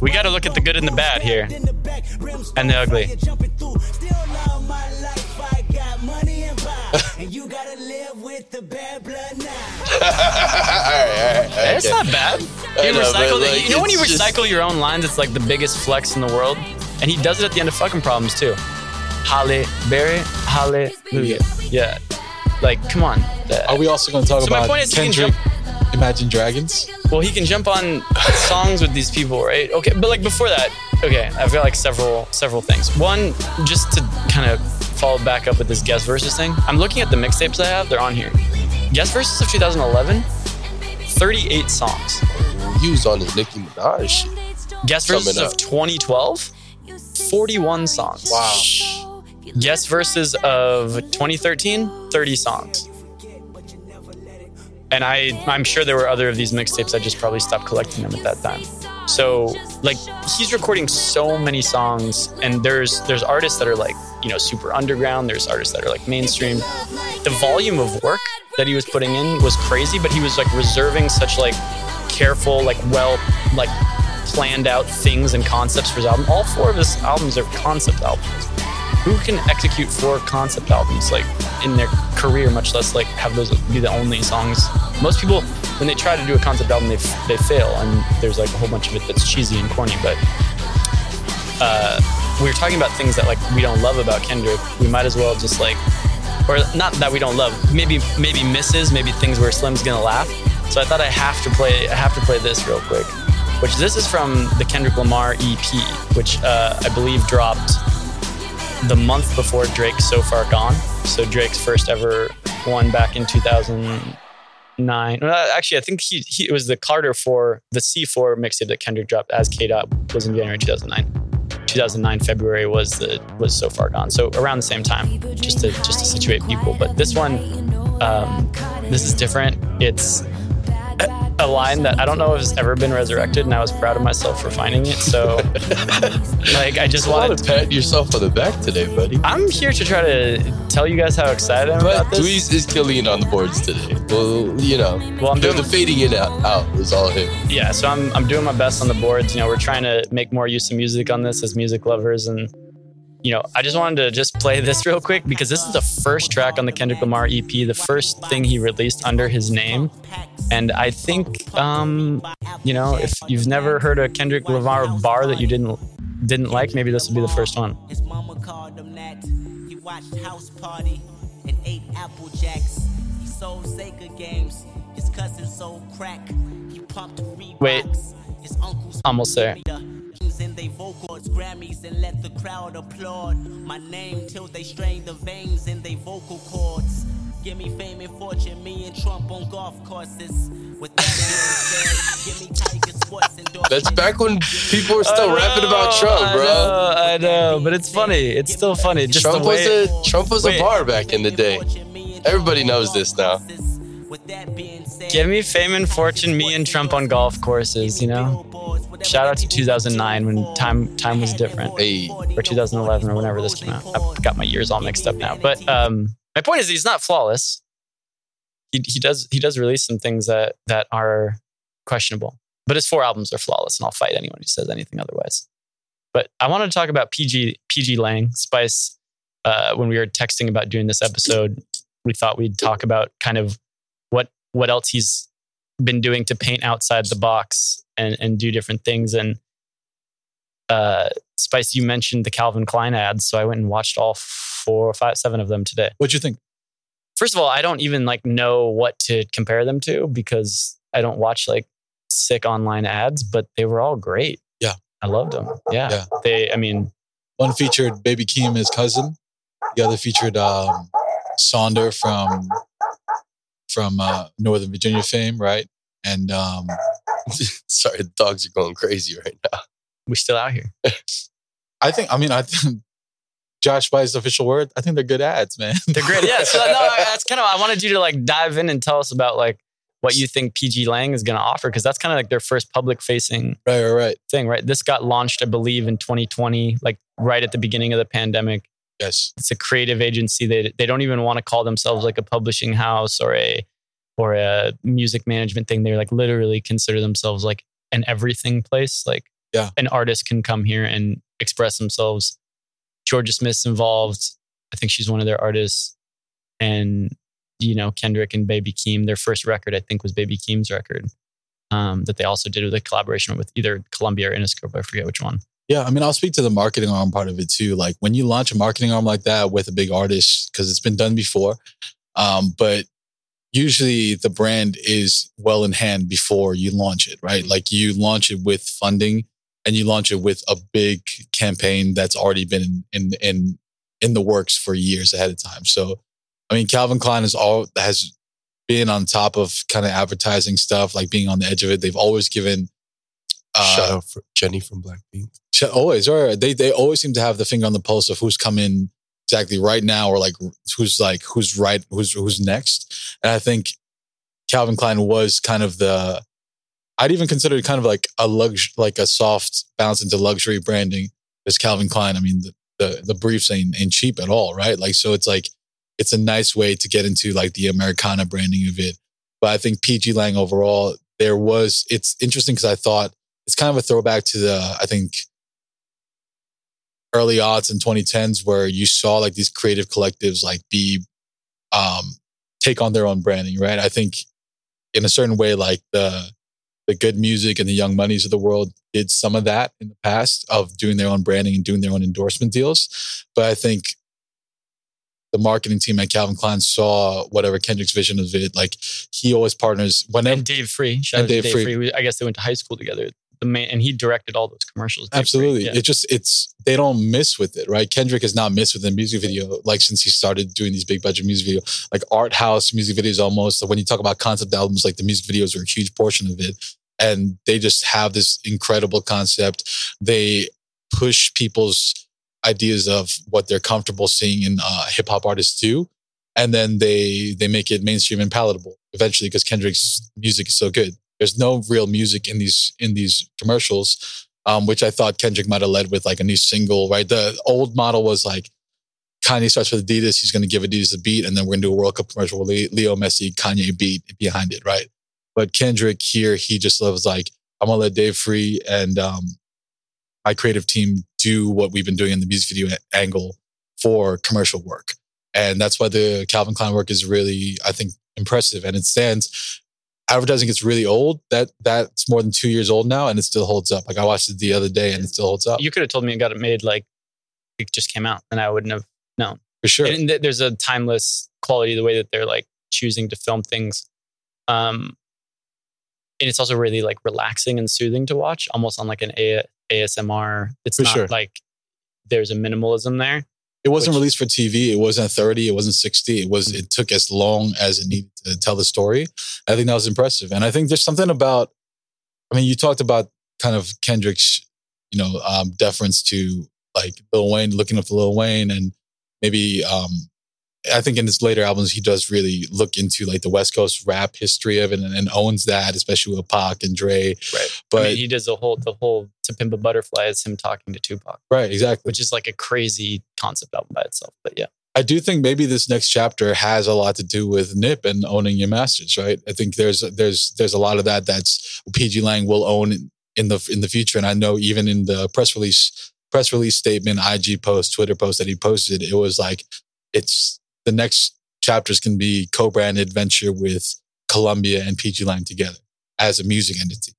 We got to look at the good and the bad here, and they're ugly. and you gotta live with the bad blood now. all right, all right, all right, It's not bad. You know, recycle. but, the- like, you know when you it's just- recycle your own lines, it's like the biggest flex in the world, and he does it at the end of fucking problems too. Halle Berry, hallelujah. Yeah, like come on. Are we also going to talk So my about point is he can Kendrick, Imagine Dragons? Well, he can jump on songs with these people, right? Okay, but like before that, okay, I've got like several several things. One, just to kind of follow back up with this guest verses thing. I'm looking at the mixtapes I have; they're on here. Guest verses of 2011, 38 songs. He was on his Nicki Minaj shit. Guest verses of up. 2012, 41 songs. Wow. Guest verses of 2013, 30 songs. And I, I'm sure there were other of these mixtapes. I just probably stopped collecting them at that time. So, like, he's recording so many songs, and there's there's artists that are like, you know, super underground. There's artists that are like mainstream. The volume of work that he was putting in was crazy, but he was like reserving such like careful, like well, like planned out things and concepts for his album. All four of his albums are concept albums. Who can execute four concept albums like in their career, much less like have those be the only songs? Most people, when they try to do a concept album, they, f- they fail, and there's like a whole bunch of it that's cheesy and corny. But uh, we were talking about things that like we don't love about Kendrick. We might as well just like, or not that we don't love. Maybe maybe misses, maybe things where Slim's gonna laugh. So I thought I have to play. I have to play this real quick. Which this is from the Kendrick Lamar EP, which uh, I believe dropped the month before Drake's So Far Gone. So Drake's first ever one back in 2009. Uh, actually, I think he, he it was the Carter 4, the C4 mixtape that Kendrick dropped as K Dot was in January 2009. 2009 February was the was So Far Gone. So around the same time, just to just to situate people. But this one, um, this is different. It's a- line that I don't know if has ever been resurrected, and I was proud of myself for finding it. So, like, I just wanted to pat yourself on the back today, buddy. I'm here to try to tell you guys how excited I'm But about this. Dweez is killing it on the boards today. Well, you know, Well, I'm the, doing- the fading in out, out is all him. Yeah, so I'm I'm doing my best on the boards. You know, we're trying to make more use of music on this as music lovers, and you know, I just wanted to just play this real quick because this is the first track on the Kendrick Lamar EP, the first thing he released under his name, and I think, um, you know, if you've never heard a Kendrick Lamar bar that you didn't didn't like, maybe this will be the first one. His mama called him that. He watched House Party and ate Apple Jacks. He sold Sega games. His cousin sold crack. He pumped Reeboks. Wait. His uncle's Almost there. In they vocals, Grammys, and let the crowd applaud my name till they strain the veins in they vocal cords. Give me fame and fortune, me and Trump on golf courses. With that said, give me Tiger Sports endorsement. That's back when people were still rapping about Trump, I bro. know, I know, but it's funny. It's still funny. Just Trump was a Trump was Wait. a bar back in the day. Everybody knows this now. Give me fame and fortune, me and Trump on golf courses, you know? Shout out to 2009 when time time was different. Hey. Or 2011 or whenever this came out. I've got my years all mixed up now. But um, my point is he's not flawless. He, he does he does release some things that that are questionable. But his four albums are flawless, and I'll fight anyone who says anything otherwise. But I wanted to talk about PG PG Lang Spice. Uh, when we were texting about doing this episode, we thought we'd talk about kind of what else he's been doing to paint outside the box and and do different things. And uh, Spice, you mentioned the Calvin Klein ads, so I went and watched all four, five, seven of them today. What'd you think? First of all, I don't even like know what to compare them to because I don't watch like sick online ads, but they were all great. Yeah. I loved them. Yeah. Yeah. They, I mean, One featured Baby Keem, his cousin. The other featured um, Sonder from from uh, Northern Virginia fame, right? And um, Sorry, the dogs are going crazy right now. We're still out here. I think. I mean, I think Josh Spice's official word. I think they're good ads, man. They're great. Yeah. So no, that's kind of I wanted you to like dive in and tell us about like what you think PG Lang is going to offer because that's kind of like their first public facing right, right, right thing, right? This got launched, I believe, in 2020, like right at the beginning of the pandemic. Yes, it's a creative agency. They they don't even want to call themselves like a publishing house or a or a music management thing. They like literally consider themselves like an everything place. Like yeah, an artist can come here and express themselves. Georgia Smith's involved. I think she's one of their artists, and you know, Kendrick and Baby Keem, their first record, I think, was Baby Keem's record um, that they also did with a collaboration with either Columbia or Interscope. I forget which one. Yeah, I mean, I'll speak to the marketing arm part of it too. Like when you launch a marketing arm like that with a big artist, because it's been done before, um, but usually the brand is well in hand before you launch it, right? Like you launch it with funding and you launch it with a big campaign that's already been in in in the works for years ahead of time. So I mean, Calvin Klein is all has been on top of kind of advertising stuff, like being on the edge of it. They've always given. Uh, Shout out for Jennie from Blackpink. Always, or they they always seem to have the finger on the pulse of who's coming exactly right now, or like who's like who's right, who's who's next. And I think Calvin Klein was kind of the. I'd even consider it kind of like a lux, like a soft bounce into luxury branding. As Calvin Klein, I mean, the the, the briefs ain't, ain't cheap at all, right? Like, so it's like it's a nice way to get into like the Americana branding of it. But I think PG Lang overall, there was, it's interesting because I thought it's kind of a throwback to the, I think, early odds and 2010s where you saw like these creative collectives like be, um, take on their own branding, right? I think in a certain way, like the, the good music and the young monies of the world did some of that in the past of doing their own branding and doing their own endorsement deals. But I think the marketing team at Calvin Klein saw whatever Kendrick's vision of it. Like he always partners whenever and Dave Free. Shout and Dave, Dave Free. Free. I guess they went to high school together. The main and he directed all those commercials. Absolutely. Yeah. It just it's they don't miss with it, right? Kendrick has not missed with a music video like since he started doing these big budget music video, like art house music videos almost. So when you talk about concept albums, like the music videos are a huge portion of it. And they just have this incredible concept. They push people's ideas of what they're comfortable seeing in uh, hip hop artists do, and then they they make it mainstream and palatable eventually because Kendrick's music is so good. There's no real music in these in these commercials, um, which I thought Kendrick might have led with like a new single. Right, the old model was like Kanye starts with Adidas, he's going to give Adidas a beat, and then we're going to do a World Cup commercial with Leo Messi, Kanye beat behind it, right? But Kendrick here, he just loves like, I'm gonna let Dave Free and um, my creative team do what we've been doing in the music video angle for commercial work. And that's why the Calvin Klein work is really, I think, impressive. And it stands. Advertising gets really old. That that's more than two years old now, and it still holds up. Like I watched it the other day, and it still holds up. You could have told me it got it made like it just came out, and I wouldn't have known for sure. And there's a timeless quality the way that they're like choosing to film things. Um, and it's also really like relaxing and soothing to watch, almost on like an a- ASMR. It's for not sure. like there's a minimalism there. It wasn't which, released for TV. It wasn't 30. It wasn't 60. It was. It took as long as it needed to tell the story. I think that was impressive, and I think there's something about. I mean, you talked about kind of Kendrick's, you know, um, deference to like Lil Wayne, looking up to Lil Wayne, and maybe um, I think in his later albums, he does really look into like the West Coast rap history of it and, and owns that, especially with Pac and Dre. Right. But I mean, he does the whole the whole "To Pimp a Butterfly" is him talking to Tupac. Right. Exactly. Which is like a crazy concept album by itself. But yeah. I do think maybe this next chapter has a lot to do with Nip and owning your masters, right? I think there's there's there's a lot of that that's PG Lang will own in the in the future, and I know even in the press release press release statement, IG post, Twitter post that he posted, it was like it's the next chapters can be co-brand adventure with Columbia and PG Lang together as a music entity.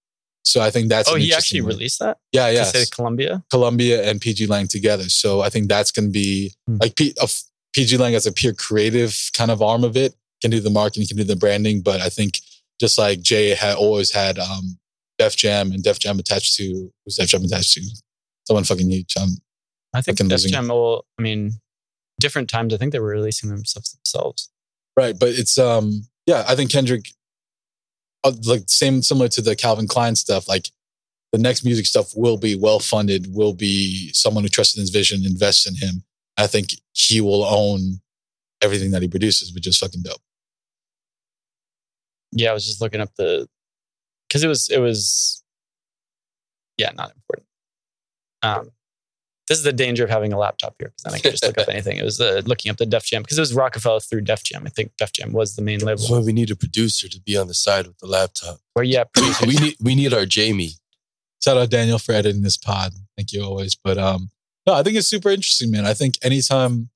So I think that's oh, he actually one. released that. Yeah, yeah. Say Columbia, Columbia and PG Lang together. So I think that's going to be hmm. like P, a, PG Lang as a pure creative kind of arm of it can do the marketing, can do the branding. But I think just like Jay had always had um, Def Jam and Def Jam attached to who's Def Jam attached to? Someone fucking huge. I'm I think Def Jam will. I mean, different times. I think they were releasing themselves themselves. Right, but it's um yeah. I think Kendrick, uh, like same similar to the Calvin Klein stuff. Like the next music stuff will be well funded, will be someone who trusts in his vision, invests in him. I think he will own everything that he produces, which is fucking dope. Yeah, I was just looking up the because it was it was yeah not important. Um, this is the danger of having a laptop here because then I can just look up anything. It was uh, looking up the Def Jam because it was Roc-A-Fella through Def Jam. I think Def Jam was the main label. That's why we need a producer to be on the side with the laptop. Where yeah, we need we need our Jamie. Shout out Daniel for editing this pod. Thank you always. But um, no, I think it's super interesting, man. I think anytime,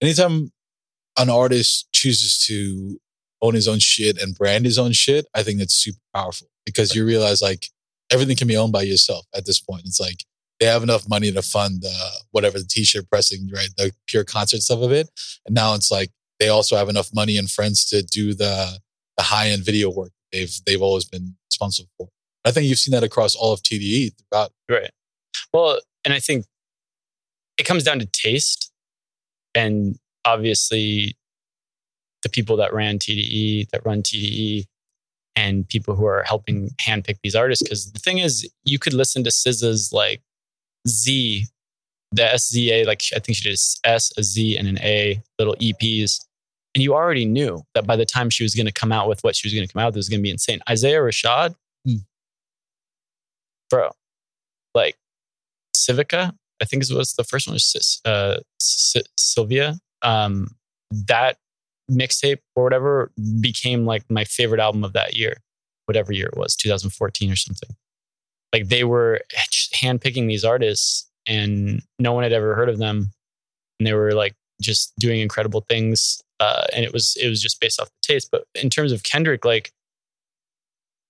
anytime an artist chooses to own his own shit and brand his own shit, I think that's super powerful because you realize like everything can be owned by yourself at this point. It's like they have enough money to fund uh, whatever the t-shirt pressing, right? The pure concert stuff of it. And now it's like they also have enough money and friends to do the the high end video work they've they've always been responsible for. I think you've seen that across all of TDE throughout. Right. Well, and I think it comes down to taste, and obviously, the people that ran TDE, that run TDE, and people who are helping handpick these artists. Because the thing is, you could listen to SZA's like Z, the SZA, like I think she did S, a Z, and an A little EPs. And you already knew that by the time she was going to come out with what she was going to come out with, it was going to be insane. Isaiah Rashad, Hmm. bro, like Civica, I think is was the first one uh, Cilvia. Um, that mixtape or whatever became like my favorite album of that year, whatever year it was, 2014 or something. Like they were handpicking these artists and no one had ever heard of them. And they were like just doing incredible things. Uh, and it was it was just based off the taste. But in terms of Kendrick, like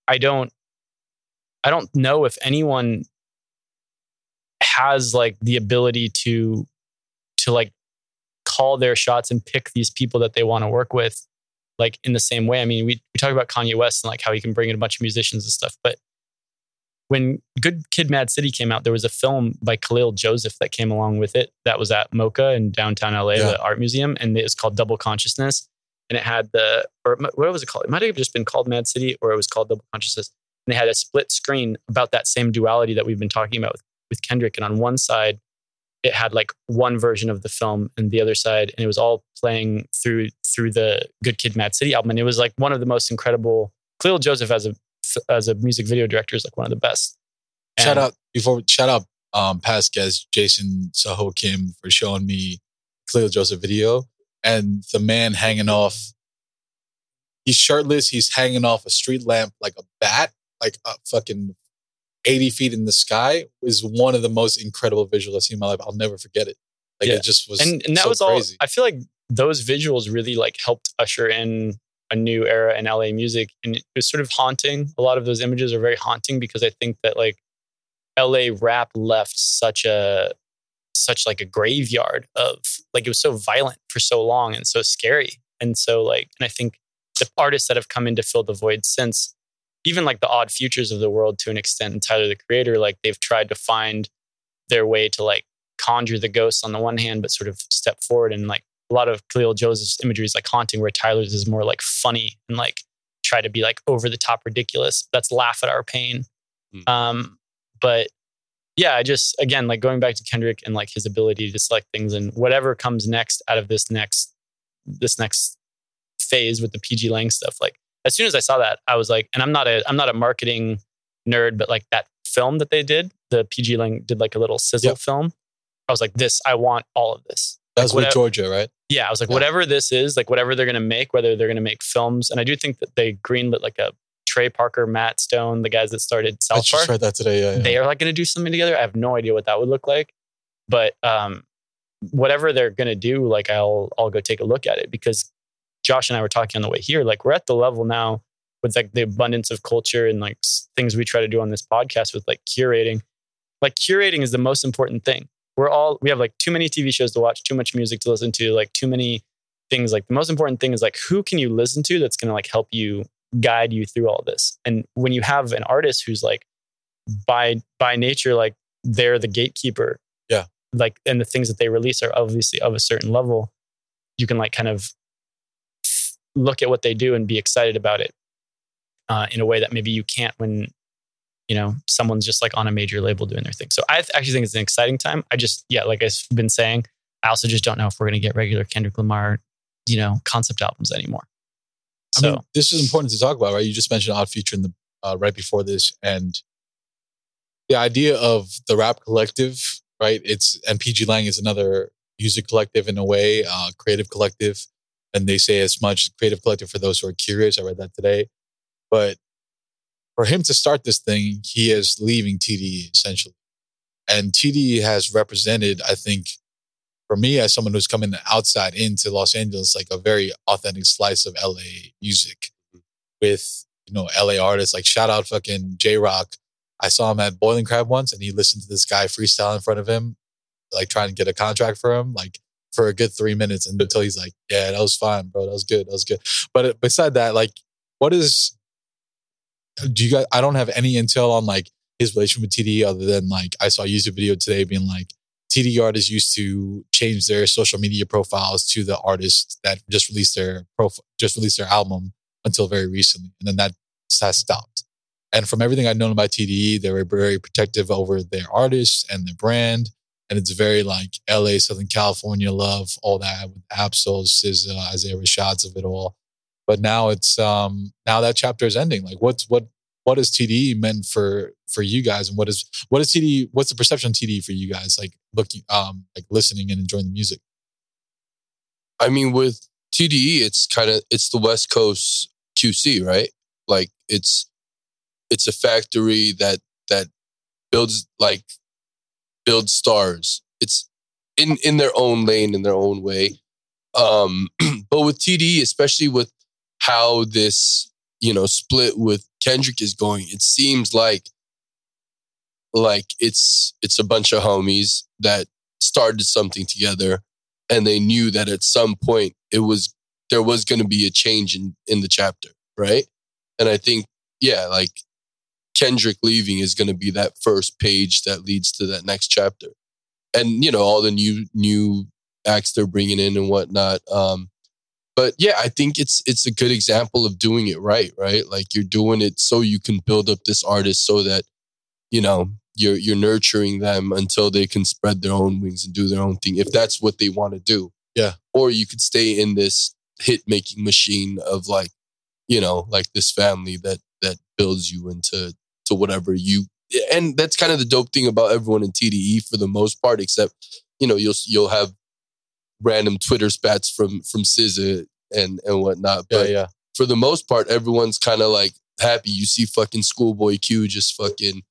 I don't I don't know if anyone has like the ability to to like call their shots and pick these people that they want to work with like in the same way. I mean, we, we talk about Kanye West and like how he can bring in a bunch of musicians and stuff, but when Good Kid Mad City came out, there was a film by Kahlil Joseph that came along with it that was at MoCA in downtown LA, Yeah. the art museum, and it was called Double Consciousness. And it had the, or what was it called? It might have just been called Mad City or it was called Double Consciousness. And they had a split screen about that same duality that we've been talking about with, with Kendrick. And on one side, it had like one version of the film and the other side, and it was all playing through through the Good Kid Mad City album. And it was like one of the most incredible. Kahlil Joseph as a as a music video director is like one of the best. Shout And- out before shout out um past guest Jason Saho Kim for showing me Cleo Joseph video and the man hanging off. He's shirtless. He's hanging off a street lamp like a bat, like a fucking eighty feet in the sky. Is one of the most incredible visuals I've seen in my life. I'll never forget it. Like Yeah. it just was, and, and that so was all crazy. i feel like those visuals really like helped usher in a new era in la music and it was sort of haunting. A lot of those images are very haunting because i think that like la rap left such a such like a graveyard of like it was so violent for so long and so scary. And so like and i think the artists that have come in to fill the void since even like the odd futures of the world to an extent and tyler the creator like they've tried to find their way to like conjure the ghosts on the one hand, but sort of step forward and like a lot of Kahlil Joseph's imagery is like haunting, where Tyler's is more like funny and like try to be like over the top ridiculous. That's laugh at our pain. Um, but yeah, I just again like going back to Kendrick and like his ability to select things and whatever comes next out of this next this next phase with the PG Lang stuff. Like as soon as I saw that, I was like, and I'm not a I'm not a marketing nerd, but like that film that they did, the PG Lang did like a little sizzle film. I was like, this, I want all of this. That Like, whatever- Georgia, right? yeah, I was like, Yeah. whatever this is, like whatever they're gonna make, whether they're gonna make films, and I do think that they greenlit like a Trey Parker, Matt Stone, the guys that started I just Park. read that today. Yeah, yeah. They are like gonna do something together. I have no idea what that would look like, but um, whatever they're gonna do, like I'll I'll go take a look at it because Josh and I were talking on the way here. Like we're at the level now with like the abundance of culture and like things we try to do on this podcast with like curating. Like curating is the most important thing. We're all we have like too many TV shows to watch, too much music to listen to, like too many things. Like the most important thing is like who can you listen to that's gonna like help you guide you through all this. And when you have an artist who's like by by nature like they're the gatekeeper Yeah. like and the things that they release are obviously of a certain level you can like kind of look at what they do and be excited about it uh, in a way that maybe you can't when you know, someone's just like on a major label doing their thing. So I th- actually think it's an exciting time. I just, yeah, like I've been saying, I also just don't know if we're going to get regular Kendrick Lamar, you know, concept albums anymore. I So mean, this is important to talk about, right? You just mentioned Odd Future in the uh, right before this, and the idea of the rap collective, right? It's and PG Lang is another music collective in a way, uh, creative collective, and they say as much creative collective for those who are curious. I read that today, but for him to start this thing, he is leaving TDE essentially, and TDE has represented, I think, for me as someone who's coming outside into Los Angeles, like a very authentic slice of LA music with, you know, LA artists. Like shout out fucking Jay Rock. I saw him at Boiling Crab once and he listened to this guy freestyle in front of him, like trying to get a contract for him, like for a good three minutes until he's like, Yeah, that was fine, bro. That was good. That was good. But uh, beside that, like, what is do you guys I don't have any intel on like his relation with TD other than like I saw a YouTube video today being like TD artists used to change their social media profiles to the artists that just released their profile, just released their album until very recently, and then that has stopped. And from everything I've known about TDE, they were very protective over their artists and their brand, and it's very like LA, Southern California love, all that with Ab-Soul, SZA, Isaiah Rashads of it all. But now it's um now that chapter is ending. Like, what's what what is TDE meant for for you guys, and what is what is TDE? What's the perception TDE for you guys? Like looking, um, like listening and enjoying the music. I mean, with TDE, it's kind of it's the West Coast QC, right? Like it's it's a factory that that builds like builds stars. It's in in their own lane, in their own way. Um, but with TDE, especially with how this you know split with Kendrick is going, it seems like like it's it's a bunch of homies that started something together and they knew that at some point it was there was going to be a change in in the chapter right? And i think yeah like kendrick leaving is going to be that first page that leads to that next chapter. And you know all the new new acts they're bringing in and whatnot um but yeah i think it's it's a good example of doing it right right like you're doing it so you can build up this artist so that you know you're you're nurturing them until they can spread their own wings and do their own thing if that's what they want to do Yeah. or you could stay in this hit making machine of like you know like this family that that builds you into to whatever you and that's kind of the dope thing about everyone in TDE for the most part except you know you'll you'll have random twitter spats from from SZA and and whatnot Yeah, but yeah. for the most part everyone's kind of like happy you see fucking schoolboy q just fucking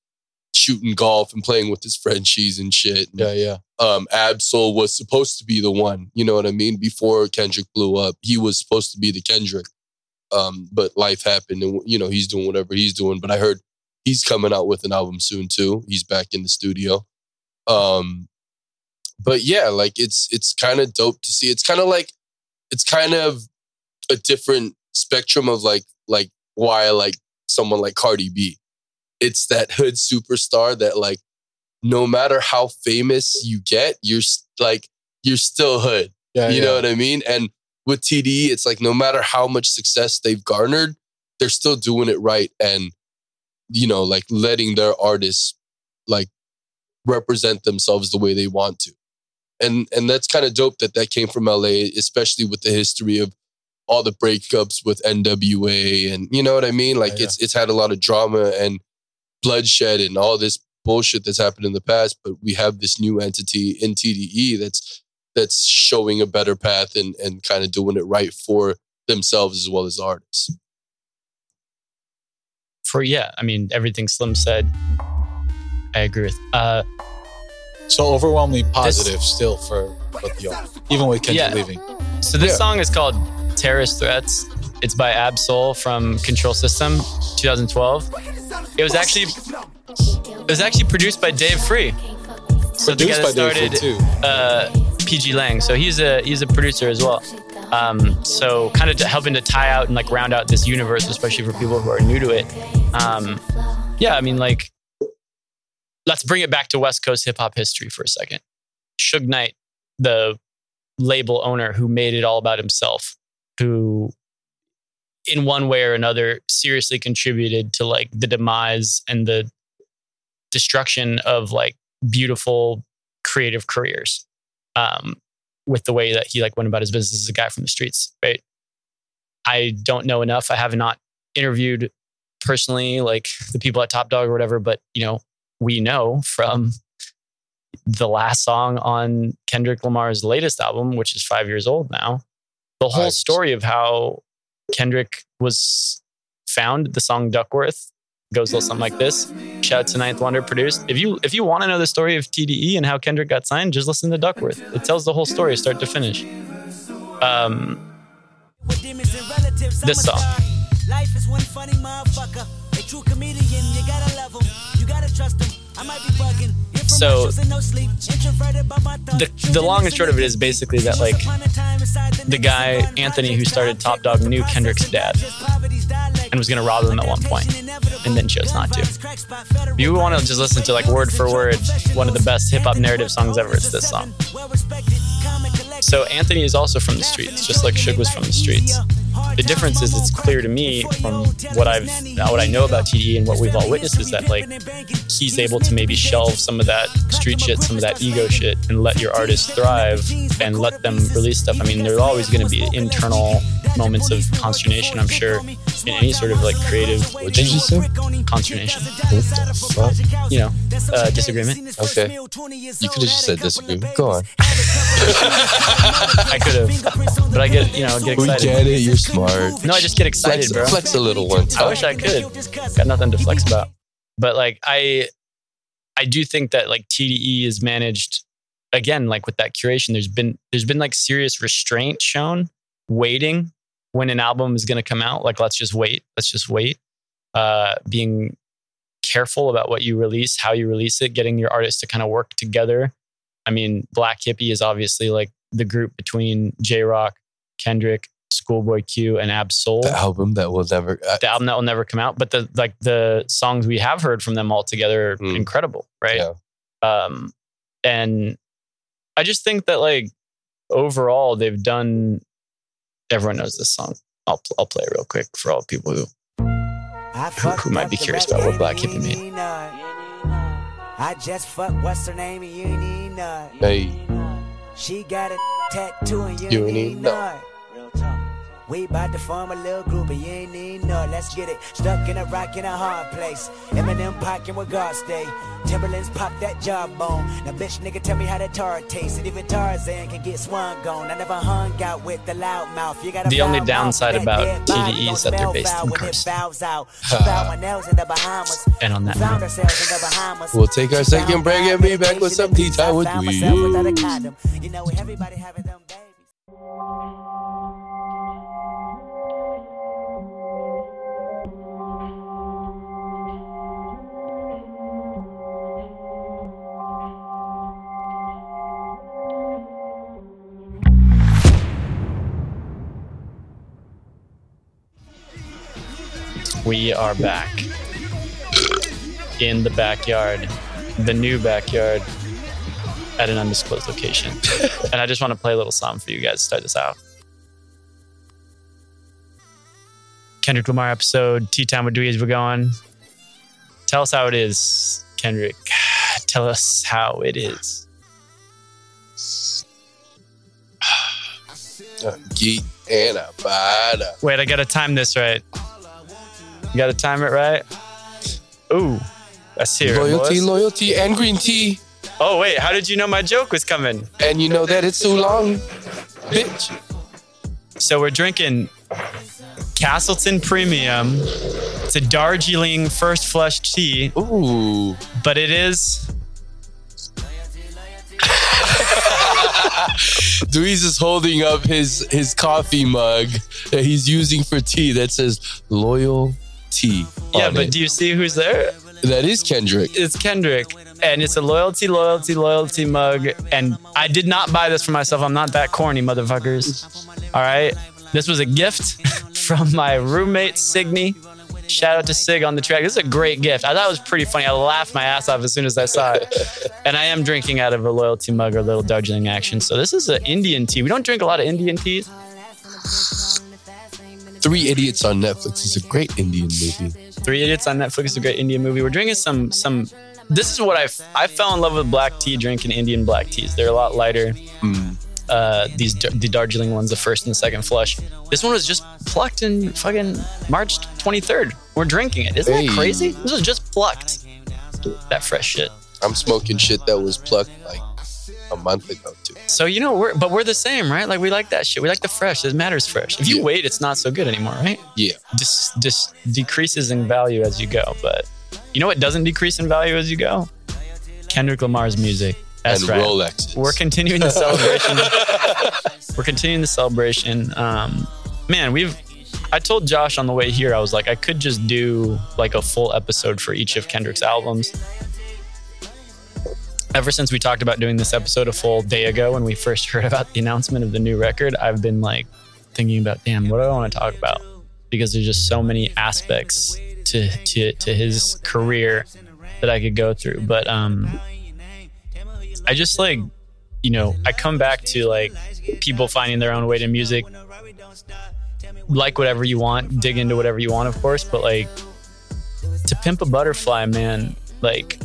shooting golf and playing with his Frenchies and shit. And, Yeah, yeah. um, Ab-Soul was supposed to be the one, you know what I mean? Before Kendrick blew up, he was supposed to be the Kendrick. Um, but life happened and, you know, he's doing whatever he's doing. But I heard he's coming out with an album soon too. He's back in the studio. Um, but yeah, like it's, it's kind of dope to see. It's kind of like, it's kind of a different spectrum of like, like why I like someone like Cardi B. It's that hood superstar that like, no matter how famous you get, you're like, you're still hood. Yeah, you yeah. know what I mean? And with TDE, it's like no matter how much success they've garnered, they're still doing it right and, you know, like letting their artists like represent themselves the way they want to. And and that's kind of dope that that came from LA, especially with the history of all the breakups with NWA and you know what I mean? Like Yeah, it's it's had a lot of drama and bloodshed and all this bullshit that's happened in the past, but we have this new entity in TDE that's that's showing a better path and and kind of doing it right for themselves as well as artists. For yeah, I mean everything Slim said, I agree with. Uh, So overwhelmingly positive still for both y'all, even with Kendrick Yeah. leaving. So this Yeah. song is called Terrorist Threats. It's by Ab-Soul from Control System, 2012. It was actually it was actually produced by Dave Free. So Produced by Dave Free, started too. uh, PG Lang. So he's a he's a producer as well. Um, so kind of helping to tie out and like round out this universe, especially for people who are new to it. Um, yeah, I mean like let's bring it back to West Coast hip hop history for a second. Suge Knight, the label owner who made it all about himself, who in one way or another seriously contributed to like the demise and the destruction of like beautiful creative careers um, with the way that he like went about his business as a guy from the streets right i don't know enough i have not interviewed personally like the people at top dog or whatever but you know we know from the last song on kendrick lamar's latest album which is five years old now the whole story of how kendrick was found the song duckworth goes a little something like this. Shout out to ninth wonder produced. If you if you want to know the story of tde and how kendrick got signed just listen to duckworth. It tells the whole story start to finish. Um this song. Life is one funny motherfucker. A true comedian, you gotta love him. You gotta trust him. I might be bugging. So- Infomercials and no sleep. Introverted by my thoughts. the, the long and short of it is basically that like the guy anthony who started top dog knew kendrick's dad and was to rob him at one point and then chose not to if you want to just listen to like word for word one of the best hip-hop narrative songs ever it's this song so anthony is also from the streets just like Suge was from the streets the difference is it's clear to me from what i've what i know about tde and what we've all witnessed is that like he's able to maybe shelve some of that street shit some of that ego shit and let your artists thrive and let them release stuff i mean there's always going to be internal moments of consternation i'm sure in any sort of like creative What did you say? consternation you know uh, disagreement Okay. You could have just said disagreement. Go on. i could have but i get you know get excited. We get it. You're smart. no i just get excited Flex, bro flex a little one I wish I could. Got nothing to flex about. But like I I do think that like TDE is managed again, like with that curation, there's been there's been like serious restraint shown, waiting when an album is gonna come out. Like let's just wait. Let's just wait. Uh being careful about what you release, how you release it, getting your artists to kind of work together. I mean, Black Hippy is obviously like the group between Jay Rock, Kendrick, Schoolboy Q, and Ab Soul The album that will never. I, the album that will never come out, but the like the songs we have heard from them all together are Mm. incredible, right? Yeah. Um, and I just think that like overall they've done. Everyone knows this song. I'll I'll play it real quick for all people who who, who might be curious about what Black Hippy made. I just fuck what's her name and you ain't even know hey, She got a tattoo and you, You ain't ain't even know. know it. We about to form a little group and you ain't know it. Let's get it. Stuck in a rock in a hard place. Eminem pocket where God stay. Timberlands pop that jawbone. Now bitch nigga tell me how that tar tastes. And even Tarzan can get swung on. I never hung out with the loud mouth. You got The only downside about TDE is that they're based in Carson. And on that Found note, in the Bahamas. we'll take our second break and be back with some tea time with Found myself without a we. We are back in the backyard, the new backyard, at an undisclosed location. and I just want to play a little song for you guys to start this out. Kendrick Lamar episode, Tea Time with Dewey as we're going. Tell us how it is, Kendrick. Tell us how it is. Geek and a. Wait, I gotta time this right. You gotta time it right. Ooh, hear it, Loyalty, boys. loyalty, and green tea. Oh wait, how did you know my joke was coming? And you know that it's too long, bitch. So we're drinking Castleton Premium. It's a Darjeeling First Flush tea, Ooh. but it is Dewey's is holding up his his coffee mug that he's using for tea that says loyal tea. yeah. But it. do you see who's there? that is Kendrick. It's Kendrick, and it's a loyalty, loyalty, loyalty mug. And I did not buy this for myself. I'm not that corny, motherfuckers. All right, this was a gift from my roommate Signy. Shout out to Sig on the track. This is a great gift. I thought it was pretty funny. I laughed my ass off as soon as I saw it. and I am drinking out of a loyalty mug or little Darjeeling action. So this is an Indian tea. We don't drink a lot of Indian teas. Three Idiots on Netflix is a great Indian movie. Three Idiots on Netflix is a great Indian movie. We're drinking some some this is what I I fell in love with black tea drinking Indian black teas. They're a lot lighter. Uh, these the Darjeeling ones, the first and the second flush. This one was just plucked in fucking March 23rd. We're drinking it. Isn't Hey. that crazy? This was just plucked. That fresh shit. I'm smoking shit that was plucked like a month ago too. So you know, we're but we're the same, right? Like we like that shit. We like the fresh. It matters fresh. If you Yeah. wait, it's not so good anymore, right? Yeah. Just just decreases in value as you go. But you know what doesn't decrease in value as you go? Kendrick Lamar's music. That's and right. Rolexes. We're continuing the celebration. we're continuing the celebration. Um, man, we've. I told Josh on the way here, I was like, I could just do like a full episode for each of Kendrick's albums. Ever since we talked about doing this episode a full day ago when we first heard about the announcement of the new record, I've been like thinking about, damn, what do I want to talk about? Because there's just so many aspects to to to his career that I could go through. But um I just like, you know, I come back to like people finding their own way to music. Like whatever you want, dig into whatever you want, of course, but like to pimp a butterfly, man, like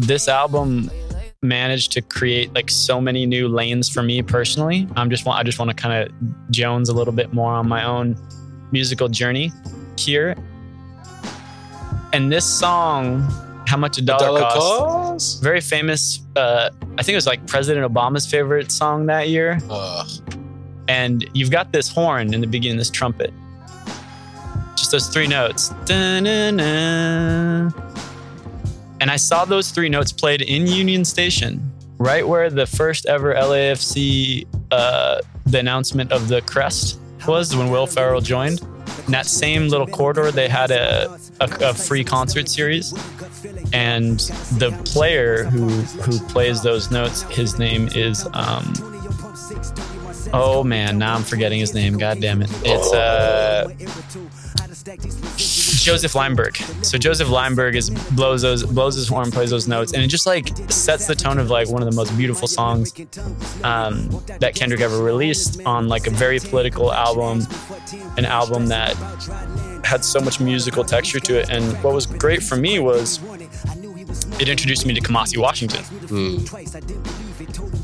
this album managed to create like so many new lanes for me personally. I'm just want I just want to kind of Jones a little bit more on my own musical journey here. And this song, How Much a Dollar, Dollar Costs, Cost? very famous. Uh, I think it was like President Obama's favorite song that year. Uh, And you've got this horn in the beginning, this trumpet. Just those three notes. Da-na-na. And I saw those three notes played in Union Station, right where the first ever LAFC, uh, the announcement of the crest was when Will Ferrell joined. In that same little corridor, they had a, a, a free concert series. And the player who who plays those notes, his name is um, Oh man, now I'm forgetting his name. God damn it. It's uh Josef Leimberg. So Josef Leimberg is blows those blows his horn, plays those notes, and it just like sets the tone of like one of the most beautiful songs um, that Kendrick ever released on like a very political album, an album that had so much musical texture to it. And what was great for me was it introduced me to Kamasi Washington.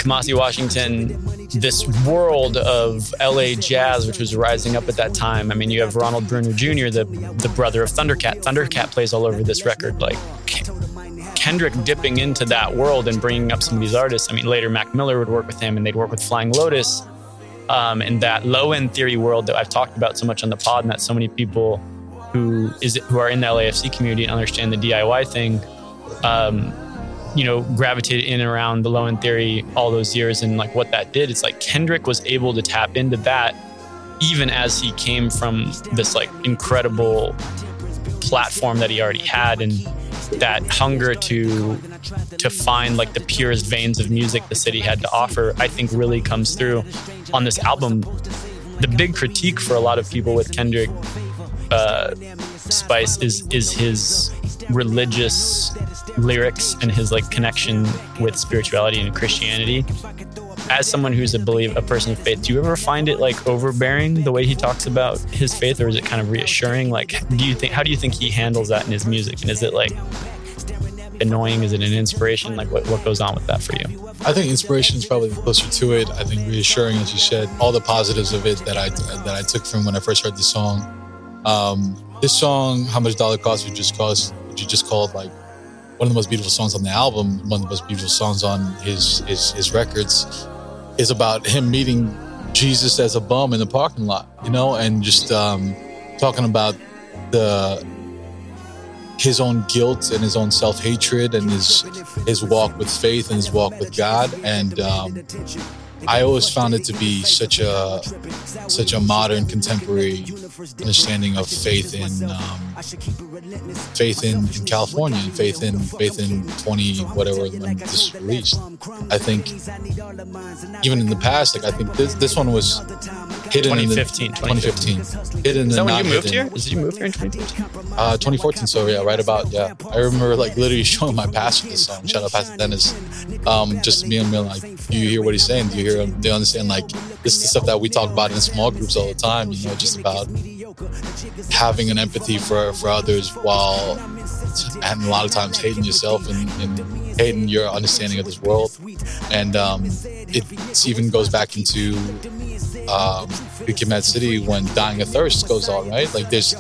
Kamasi Washington, this world of LA jazz, which was rising up at that time. I mean, you have Ronald Bruner Jr., the the brother of Thundercat. Thundercat plays all over this record. Like Kendrick dipping into that world and bringing up some of these artists. I mean, later Mac Miller would work with him, and they'd work with Flying Lotus. Um, and that low end theory world that I've talked about so much on the pod, and that so many people who is who are in the LAFC community and understand the DIY thing. Um, you know, gravitated in and around the low end theory all those years and like what that did. It's like Kendrick was able to tap into that even as he came from this like incredible platform that he already had and that hunger to to find like the purest veins of music the city had to offer, I think really comes through on this album. The big critique for a lot of people with Kendrick uh, Spice is is his religious lyrics and his like connection with spirituality and Christianity. As someone who's a believe a person of faith, do you ever find it like overbearing the way he talks about his faith, or is it kind of reassuring? Like, do you think how do you think he handles that in his music, and is it like annoying? Is it an inspiration? Like, what what goes on with that for you? I think inspiration is probably closer to it. I think reassuring, as you said, all the positives of it that I that I took from when I first heard the song. Um, this song, "How Much Dollar Cost," which just Cost," you just called like one of the most beautiful songs on the album, one of the most beautiful songs on his his his records, is about him meeting Jesus as a bum in the parking lot, you know, and just um, talking about the his own guilt and his own self hatred and his his walk with faith and his walk with God. And um, I always found it to be such a such a modern, contemporary understanding of faith in um, faith in, in California and faith in faith in twenty whatever when this released. I think even in the past, like I think this this one was hidden in the 2015, 2015 hidden Is that when you moved hidden. here? Did you move here in 2015? Uh, 2014, so yeah, right about yeah. I remember like literally showing my pastor this song. Shout out Pastor Dennis. Um, just me and me like, do you hear what he's saying? Do you hear? Do you understand? Like this is the stuff that we talk about in small groups all the time. You know, just about having an empathy for for others while and a lot of times hating yourself and, and hating your understanding of this world. And um, it even goes back into um, Mad City when Dying of Thirst goes on, right? Like there's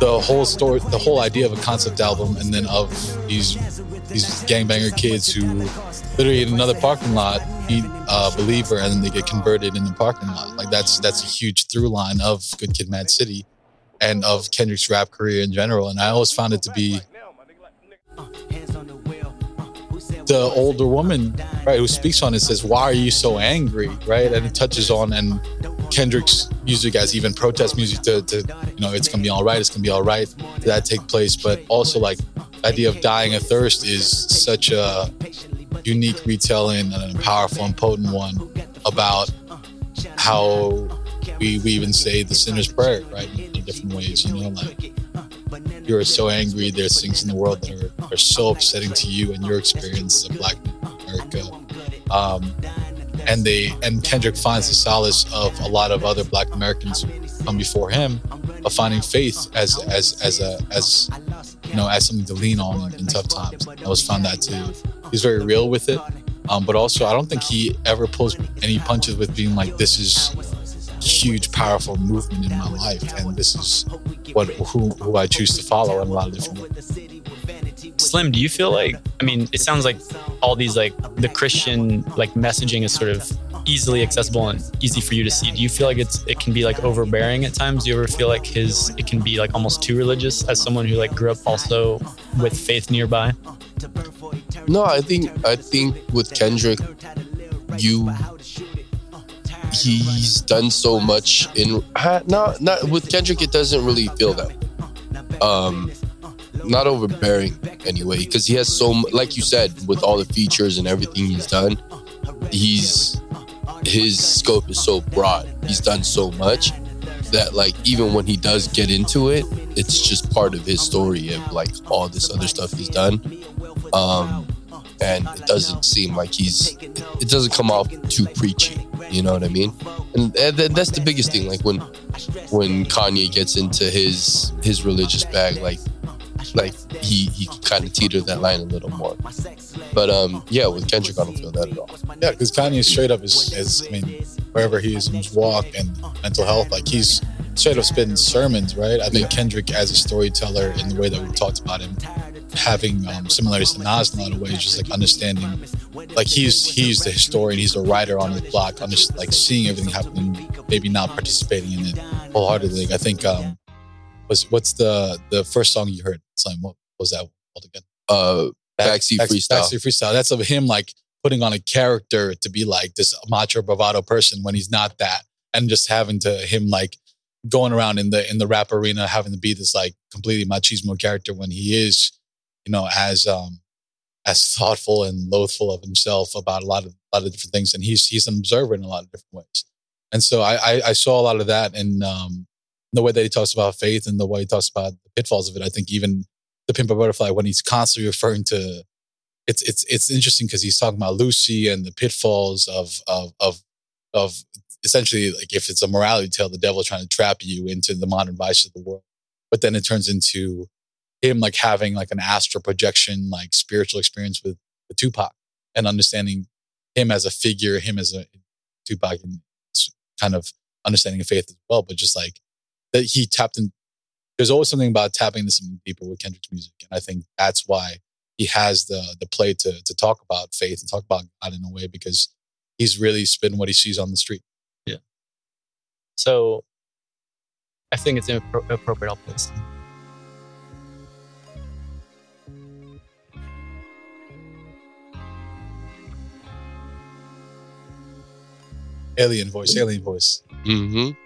the whole story, the whole idea of a concept album, and then of these these gangbanger kids who literally in another parking lot meet a uh, believer and then they get converted in the parking lot. Like that's that's a huge through line of Good Kid, Mad City, and of Kendrick's rap career in general. And I always found it to be the older woman, right, who speaks on it says, "Why are you so angry?" Right, and it touches on and Kendrick's music as even protest music to, to you know, it's gonna be all right, it's gonna be all right. That take place? But also like idea of dying of thirst is such a unique retelling and a powerful and potent one about how we we even say the sinner's prayer, right, in different ways. You know, like you're so angry. There's things in the world that are, are so upsetting to you and your experience of Black America. Um, and they and Kendrick finds the solace of a lot of other Black Americans come before him of finding faith as as as a as you know as something to lean on in, in tough times. I always found that too. He's very real with it, um, but also I don't think he ever pulls any punches with being like this is huge powerful movement in my life and this is what who, who I choose to follow in a lot of different. Slim, do you feel like I mean, it sounds like all these like the Christian like messaging is sort of easily accessible and easy for you to see. Do you feel like it's it can be like overbearing at times? Do you ever feel like his it can be like almost too religious as someone who like grew up also with faith nearby? No, I think I think with Kendrick, you he's done so much in not not with Kendrick. It doesn't really feel that. Um, not overbearing anyway, because he has so like you said with all the features and everything he's done. He's his scope is so broad. He's done so much that like even when he does get into it, it's just part of his story of like all this other stuff he's done. Um, and it doesn't seem like he's it doesn't come off too preachy you know what i mean and, and that's the biggest thing like when when kanye gets into his his religious bag like like he he kind of teetered that line a little more but um yeah with kendrick i don't feel that at all Yeah, because Kanye straight up is, is, I mean, wherever he is in his walk and mental health, like he's straight up spitting sermons, right? I think Kendrick, as a storyteller, in the way that we talked about him, having um, similarities to Nas in a lot of ways, just like understanding, like he's he's the historian, he's the writer on his block, under, like seeing everything happening, maybe not participating in it wholeheartedly. I think um, was what's the the first song you heard? Slim, what was that called again? uh backseat Back- freestyle Backseat freestyle. That's of him like putting on a character to be like this macho bravado person when he's not that, and just having to him like going around in the in the rap arena having to be this like completely machismo character when he is, you know, as um as thoughtful and loathful of himself about a lot of a lot of different things, and he's he's an observer in a lot of different ways. And so I I, I saw a lot of that in um the way that he talks about faith and the way he talks about the pitfalls of it. I think even the Pimp a Butterfly when he's constantly referring to it's it's it's interesting because he's talking about Lucy and the pitfalls of of of of essentially like if it's a morality tale, the devil trying to trap you into the modern vices of the world. But then it turns into him like having like an astral projection, like spiritual experience with, with Tupac and understanding him as a figure, him as a Tupac and kind of understanding of faith as well. But just like that he tapped in there's always something about tapping into something deeper with Kendrick's music. And I think that's why he has the the play to to talk about faith and talk about God in a way because he's really spitting what he sees on the street. Yeah. So I think it's appro- appropriate. I'll play this. Alien voice, alien voice. mm-hmm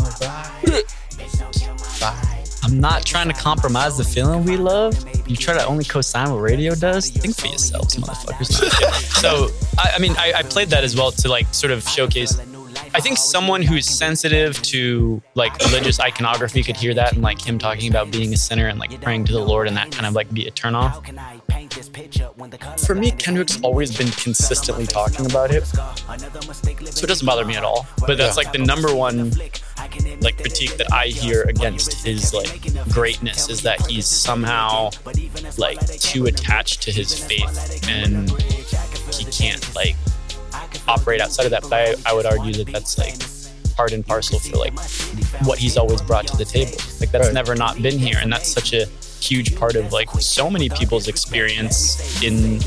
My vibe. side. I'm not trying to compromise the feeling we love. You try to only co-sign what radio does. Think for yourselves, motherfuckers. so, I, I mean, I, I played that as well to like sort of showcase. I think someone who's sensitive to like religious iconography could hear that and like him talking about being a sinner and like praying to the Lord and that kind of like be a turnoff. For me, Kendrick's always been consistently talking about it, so it doesn't bother me at all. But that's like the number one like critique that I hear against his like greatness is that he's somehow like too attached to his faith and he can't like operate outside of that. But I, I would argue that that's like part and parcel for like what he's always brought to the table. Like that's Right. never not been here, and that's such a huge part of like so many people's experience in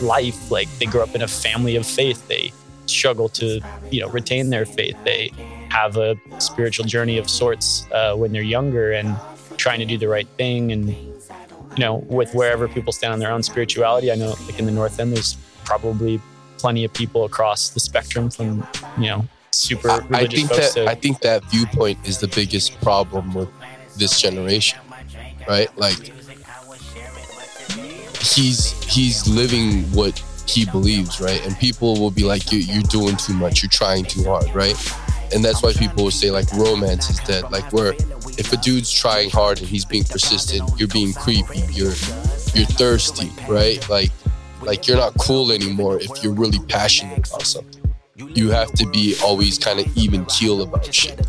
life. Like they grow up in a family of faith. They struggle to you know retain their faith. They have a spiritual journey of sorts uh, when they're younger and trying to do the right thing and you know with wherever people stand on their own spirituality i know like in the north end there's probably plenty of people across the spectrum from you know super I, I think that to I think that viewpoint is the biggest problem with this generation, right? Like he's he's living what he believes, right? And people will be like, you, "You're doing too much. You're trying too hard," right? And that's why people will say like romance is dead. Like where if a dude's trying hard and he's being persistent, you're being creepy. You're you're thirsty, right? Like like you're not cool anymore if you're really passionate about something you have to be always kind of even keel about shit.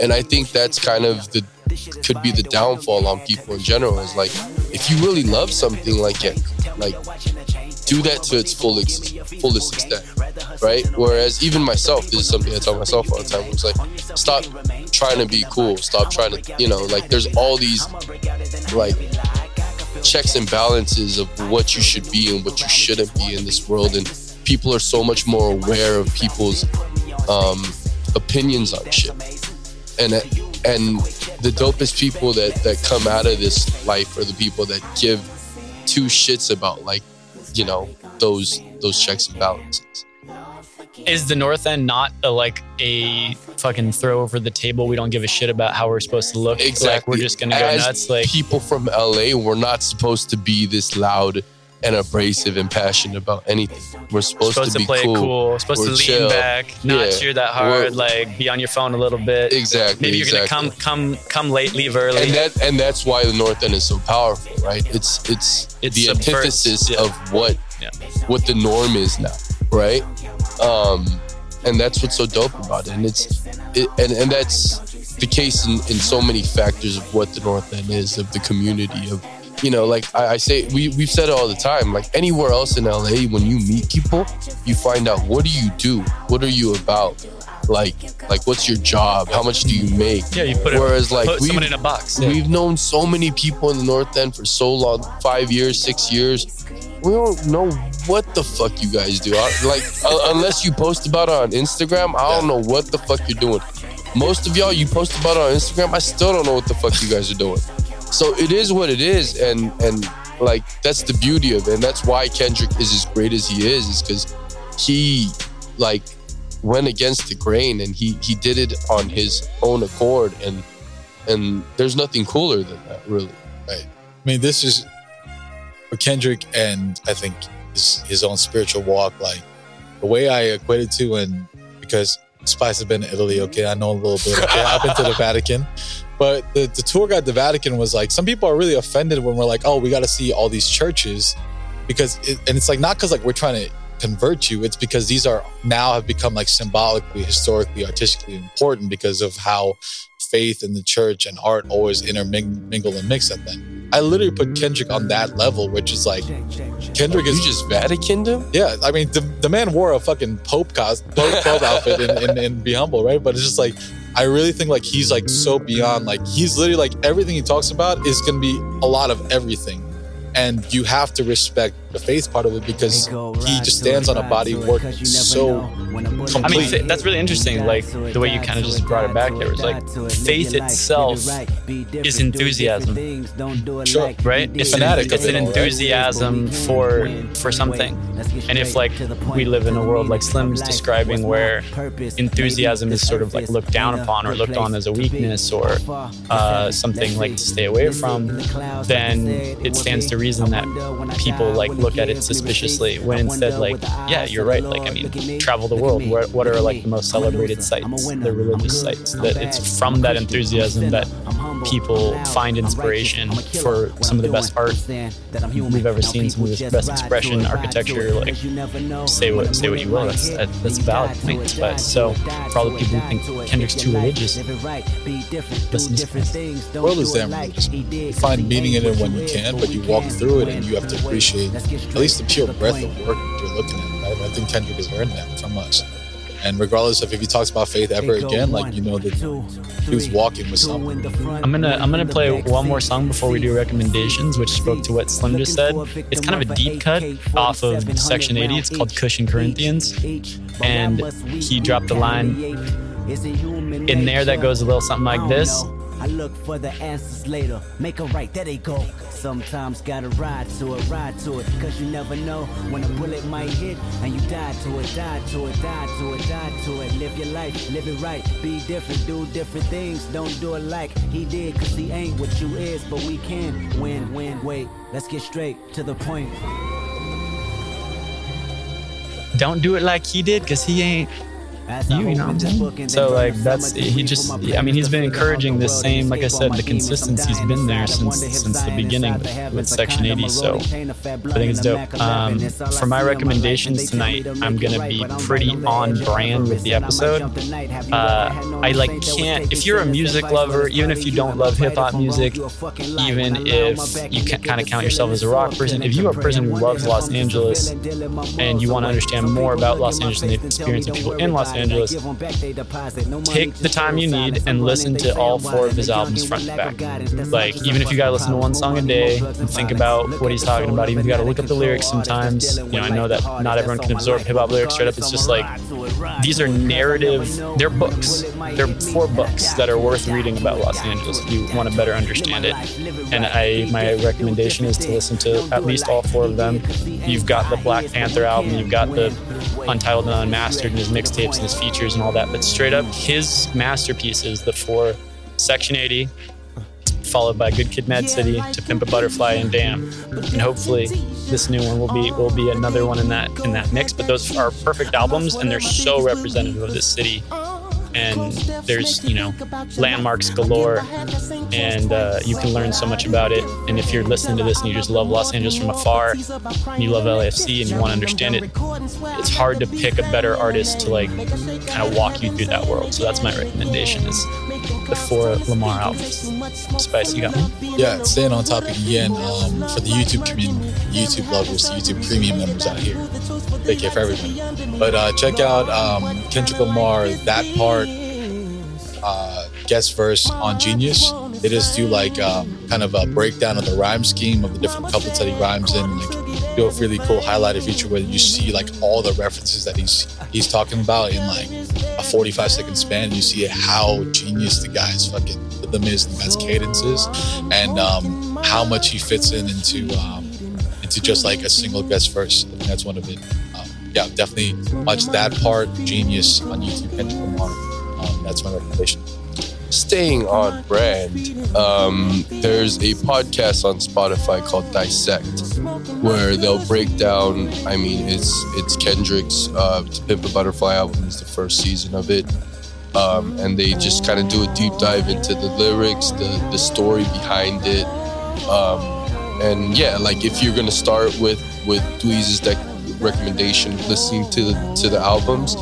And I think that's kind of the could be the downfall on people in general is like if you really love something like it, like do that to its full ex- fullest extent, right? Whereas even myself, this is something I tell myself all the time. It's like stop trying to be cool, stop trying to, you know, like there's all these like checks and balances of what you should be and what you shouldn't be in this world and people are so much more aware of people's um, opinions on shit. And and the dopest people that that come out of this life are the people that give two shits about like you know those those checks and balances is the north end not a, like a fucking throw over the table we don't give a shit about how we're supposed to look like we're just gonna go As nuts like people from LA, we're not supposed to be this loud and abrasive and passionate about anything. We're supposed, supposed to to, be play it cool. cool supposed We're to lean chill. back not Yeah. cheer that We're- hard like be on your phone a little bit Exactly, maybe you're gonna come come come late leave early and that and that's why the North End is so powerful, right? It's it's It the subverts- antithesis yeah. of what Yeah. what the norm is now, right? Um, and that's what's so dope about it. And it's it, and and that's the case in, in so many factors of what the North End is of the community of you know like I, I say we we've said it all the time like anywhere else in LA when you meet people you find out what do you do what are you about like like what's your job how much do you make yeah you put it whereas like put someone in a box yeah. We've known so many people in the North End for so long five years, six years. We don't know what the fuck you guys do. I, like, uh, unless you post about it on Instagram, I don't know what the fuck you're doing. Most of y'all, you post about it on Instagram, I still don't know what the fuck you guys are doing. So it is what it is. And, and like, that's the beauty of it. And that's why Kendrick is as great as he is, is because he, like, went against the grain and he, he did it on his own accord. And, and there's nothing cooler than that, really. Right. I mean, this is for Kendrick and I think his, his own spiritual walk. Like the way I equated to, and because Spice has been to Italy, okay, I know a little bit. Okay, I've been to the Vatican, but the, the tour guide, the Vatican, was like, some people are really offended when we're like, oh, we got to see all these churches because, it, and it's like not because like we're trying to convert you. It's because these are now have become like symbolically, historically, artistically important because of how faith and the church and art always intermingle and mix at them. I literally put Kendrick on that level, which is like Kendrick is just Vaticaned him? yeah. I mean, the, the man wore a fucking pope cos pope, pope outfit and, and, and be humble, right? But it's just like I really think like he's like so beyond like he's literally like everything he talks about is gonna be a lot of everything, and you have to respect the faith part of it because he just stands on a body of work so complete. I mean, that's really interesting. Like the way you kind of just brought it back there was like faith itself is enthusiasm, Sure. right? It's an, Fanatic it's an it all, right? enthusiasm for for something. And if like we live in a world like Slim's describing where enthusiasm is sort of like looked down upon or looked on as a weakness or uh, something like to stay away from, then it stands to reason that people like look at it suspiciously. When instead, like, yeah, you're right. Like, I mean, travel the world. What, what are like the most celebrated sites? The religious sites. That it's from that enthusiasm that people find inspiration for some of the best art we've ever seen. Some of the best expression, architecture. Like, say what say what you will. That's that, that's a valid point. But so for all the people who think Kendrick's too religious, listen to The world is damn religious. You find meaning in it when you can, but you walk through it and you have to appreciate at least the pure breadth of work that you're looking at. Right? I think Kendrick has earned that from us. And regardless of if he talks about faith ever again, like you know that he was walking with something. I'm gonna I'm gonna play one more song before we do recommendations, which spoke to what Slim just said. It's kind of a deep cut off of Section 80. It's called Kush & Corinthians, and he dropped the line in there that goes a little something like this. I look for the answers later. Make a right, there they go. Sometimes gotta ride to it, ride to it. Cause you never know when a bullet might hit and you die to it, die to it, die to it, die to it. Live your life, live it right. Be different, do different things. Don't do it like he did, cause he ain't what you is. But we can win, win. Wait, let's get straight to the point. Don't do it like he did, cause he ain't you, you know what I'm saying? So like that's he just I mean he's been encouraging the same like I said the consistency's been there since since the beginning with, with Section 80 so I think it's dope. Um, for my recommendations tonight I'm gonna be pretty on brand with the episode. Uh, I like can't if you're a music lover even if you don't love hip hop music even if you can kind of count yourself as a rock person if you are a person who loves Los Angeles and you want to understand more about Los Angeles and the experience of people in Los Angeles take the time you need and listen to all four of his albums front to back. Like, even if you gotta listen to one song a day and think about what he's talking about, even if you gotta look up the lyrics sometimes, you know, I know that not everyone can absorb hip hop lyrics straight up. It's just like, these are narrative, they're books. They're four books that are worth reading about Los Angeles if you want to better understand it. And I, my recommendation is to listen to at least all four of them. You've got the Black Panther album, you've got the Untitled and Unmastered and his mixtapes and his features and all that. But straight up, his masterpieces, the four Section 80, followed by Good Kid, Mad City, To Pimp a Butterfly, and Damn. And hopefully, this new one will be will be another one in that in that mix. But those are perfect albums, and they're so representative of this city. And there's you know landmarks galore, and uh, you can learn so much about it. And if you're listening to this and you just love Los Angeles from afar, and you love LAFC and you want to understand it, it's hard to pick a better artist to like kind of walk you through that world. So that's my recommendation is the four Lamar albums. Spice, you got? Yeah, staying on topic again um, for the YouTube community, YouTube lovers, YouTube premium members out here. Take care for everybody. But uh, check out um, Kendrick Lamar, that part, uh, guest verse on Genius. They just do like um, kind of a breakdown of the rhyme scheme of the different couplets that he rhymes in. Like, do a really cool highlighted feature where you see like all the references that he's he's talking about in like a 45 second span. And you see how genius the guy's fucking rhythm is, the guy's cadences, and um, how much he fits in into um, into just like a single guest verse. I think that's one of it. Um, yeah, definitely watch that part. Genius on YouTube. Kendrick Lamar. Um, that's my recommendation. Staying on brand, um, there's a podcast on Spotify called Dissect, where they'll break down. I mean, it's it's Kendrick's uh, "To Pimp a Butterfly" album is the first season of it, um, and they just kind of do a deep dive into the lyrics, the the story behind it, um, and yeah, like if you're gonna start with with Dweez's recommendation, listening to the to the albums.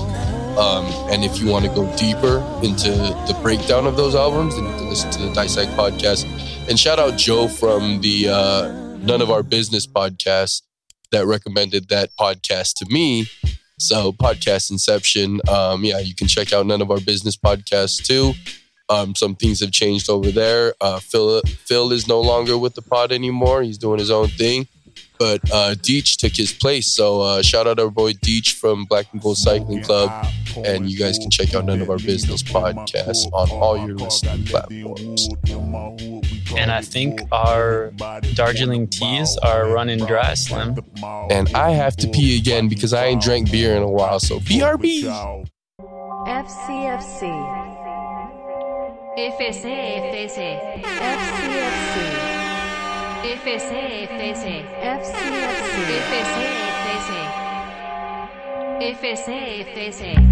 Um, and if you want to go deeper into the breakdown of those albums, then you to listen to the Dissect podcast. And shout out Joe from the uh, None of Our Business podcast that recommended that podcast to me. So, podcast Inception. Um, yeah, you can check out None of Our Business podcast too. Um, some things have changed over there. Uh, Phil, Phil is no longer with the pod anymore. He's doing his own thing. But uh, Deech took his place. So uh, shout out our boy Deech from Black and Gold Cycling Club, and you guys can check out None of Our Business podcast on all your listening platforms. And I think our Darjeeling teas are running dry, Slim. And I have to pee again because I ain't drank beer in a while. So BRB. FCFC. FC, FC. FCFC. FC, FC. FCFC. FC, FC. FC, FC.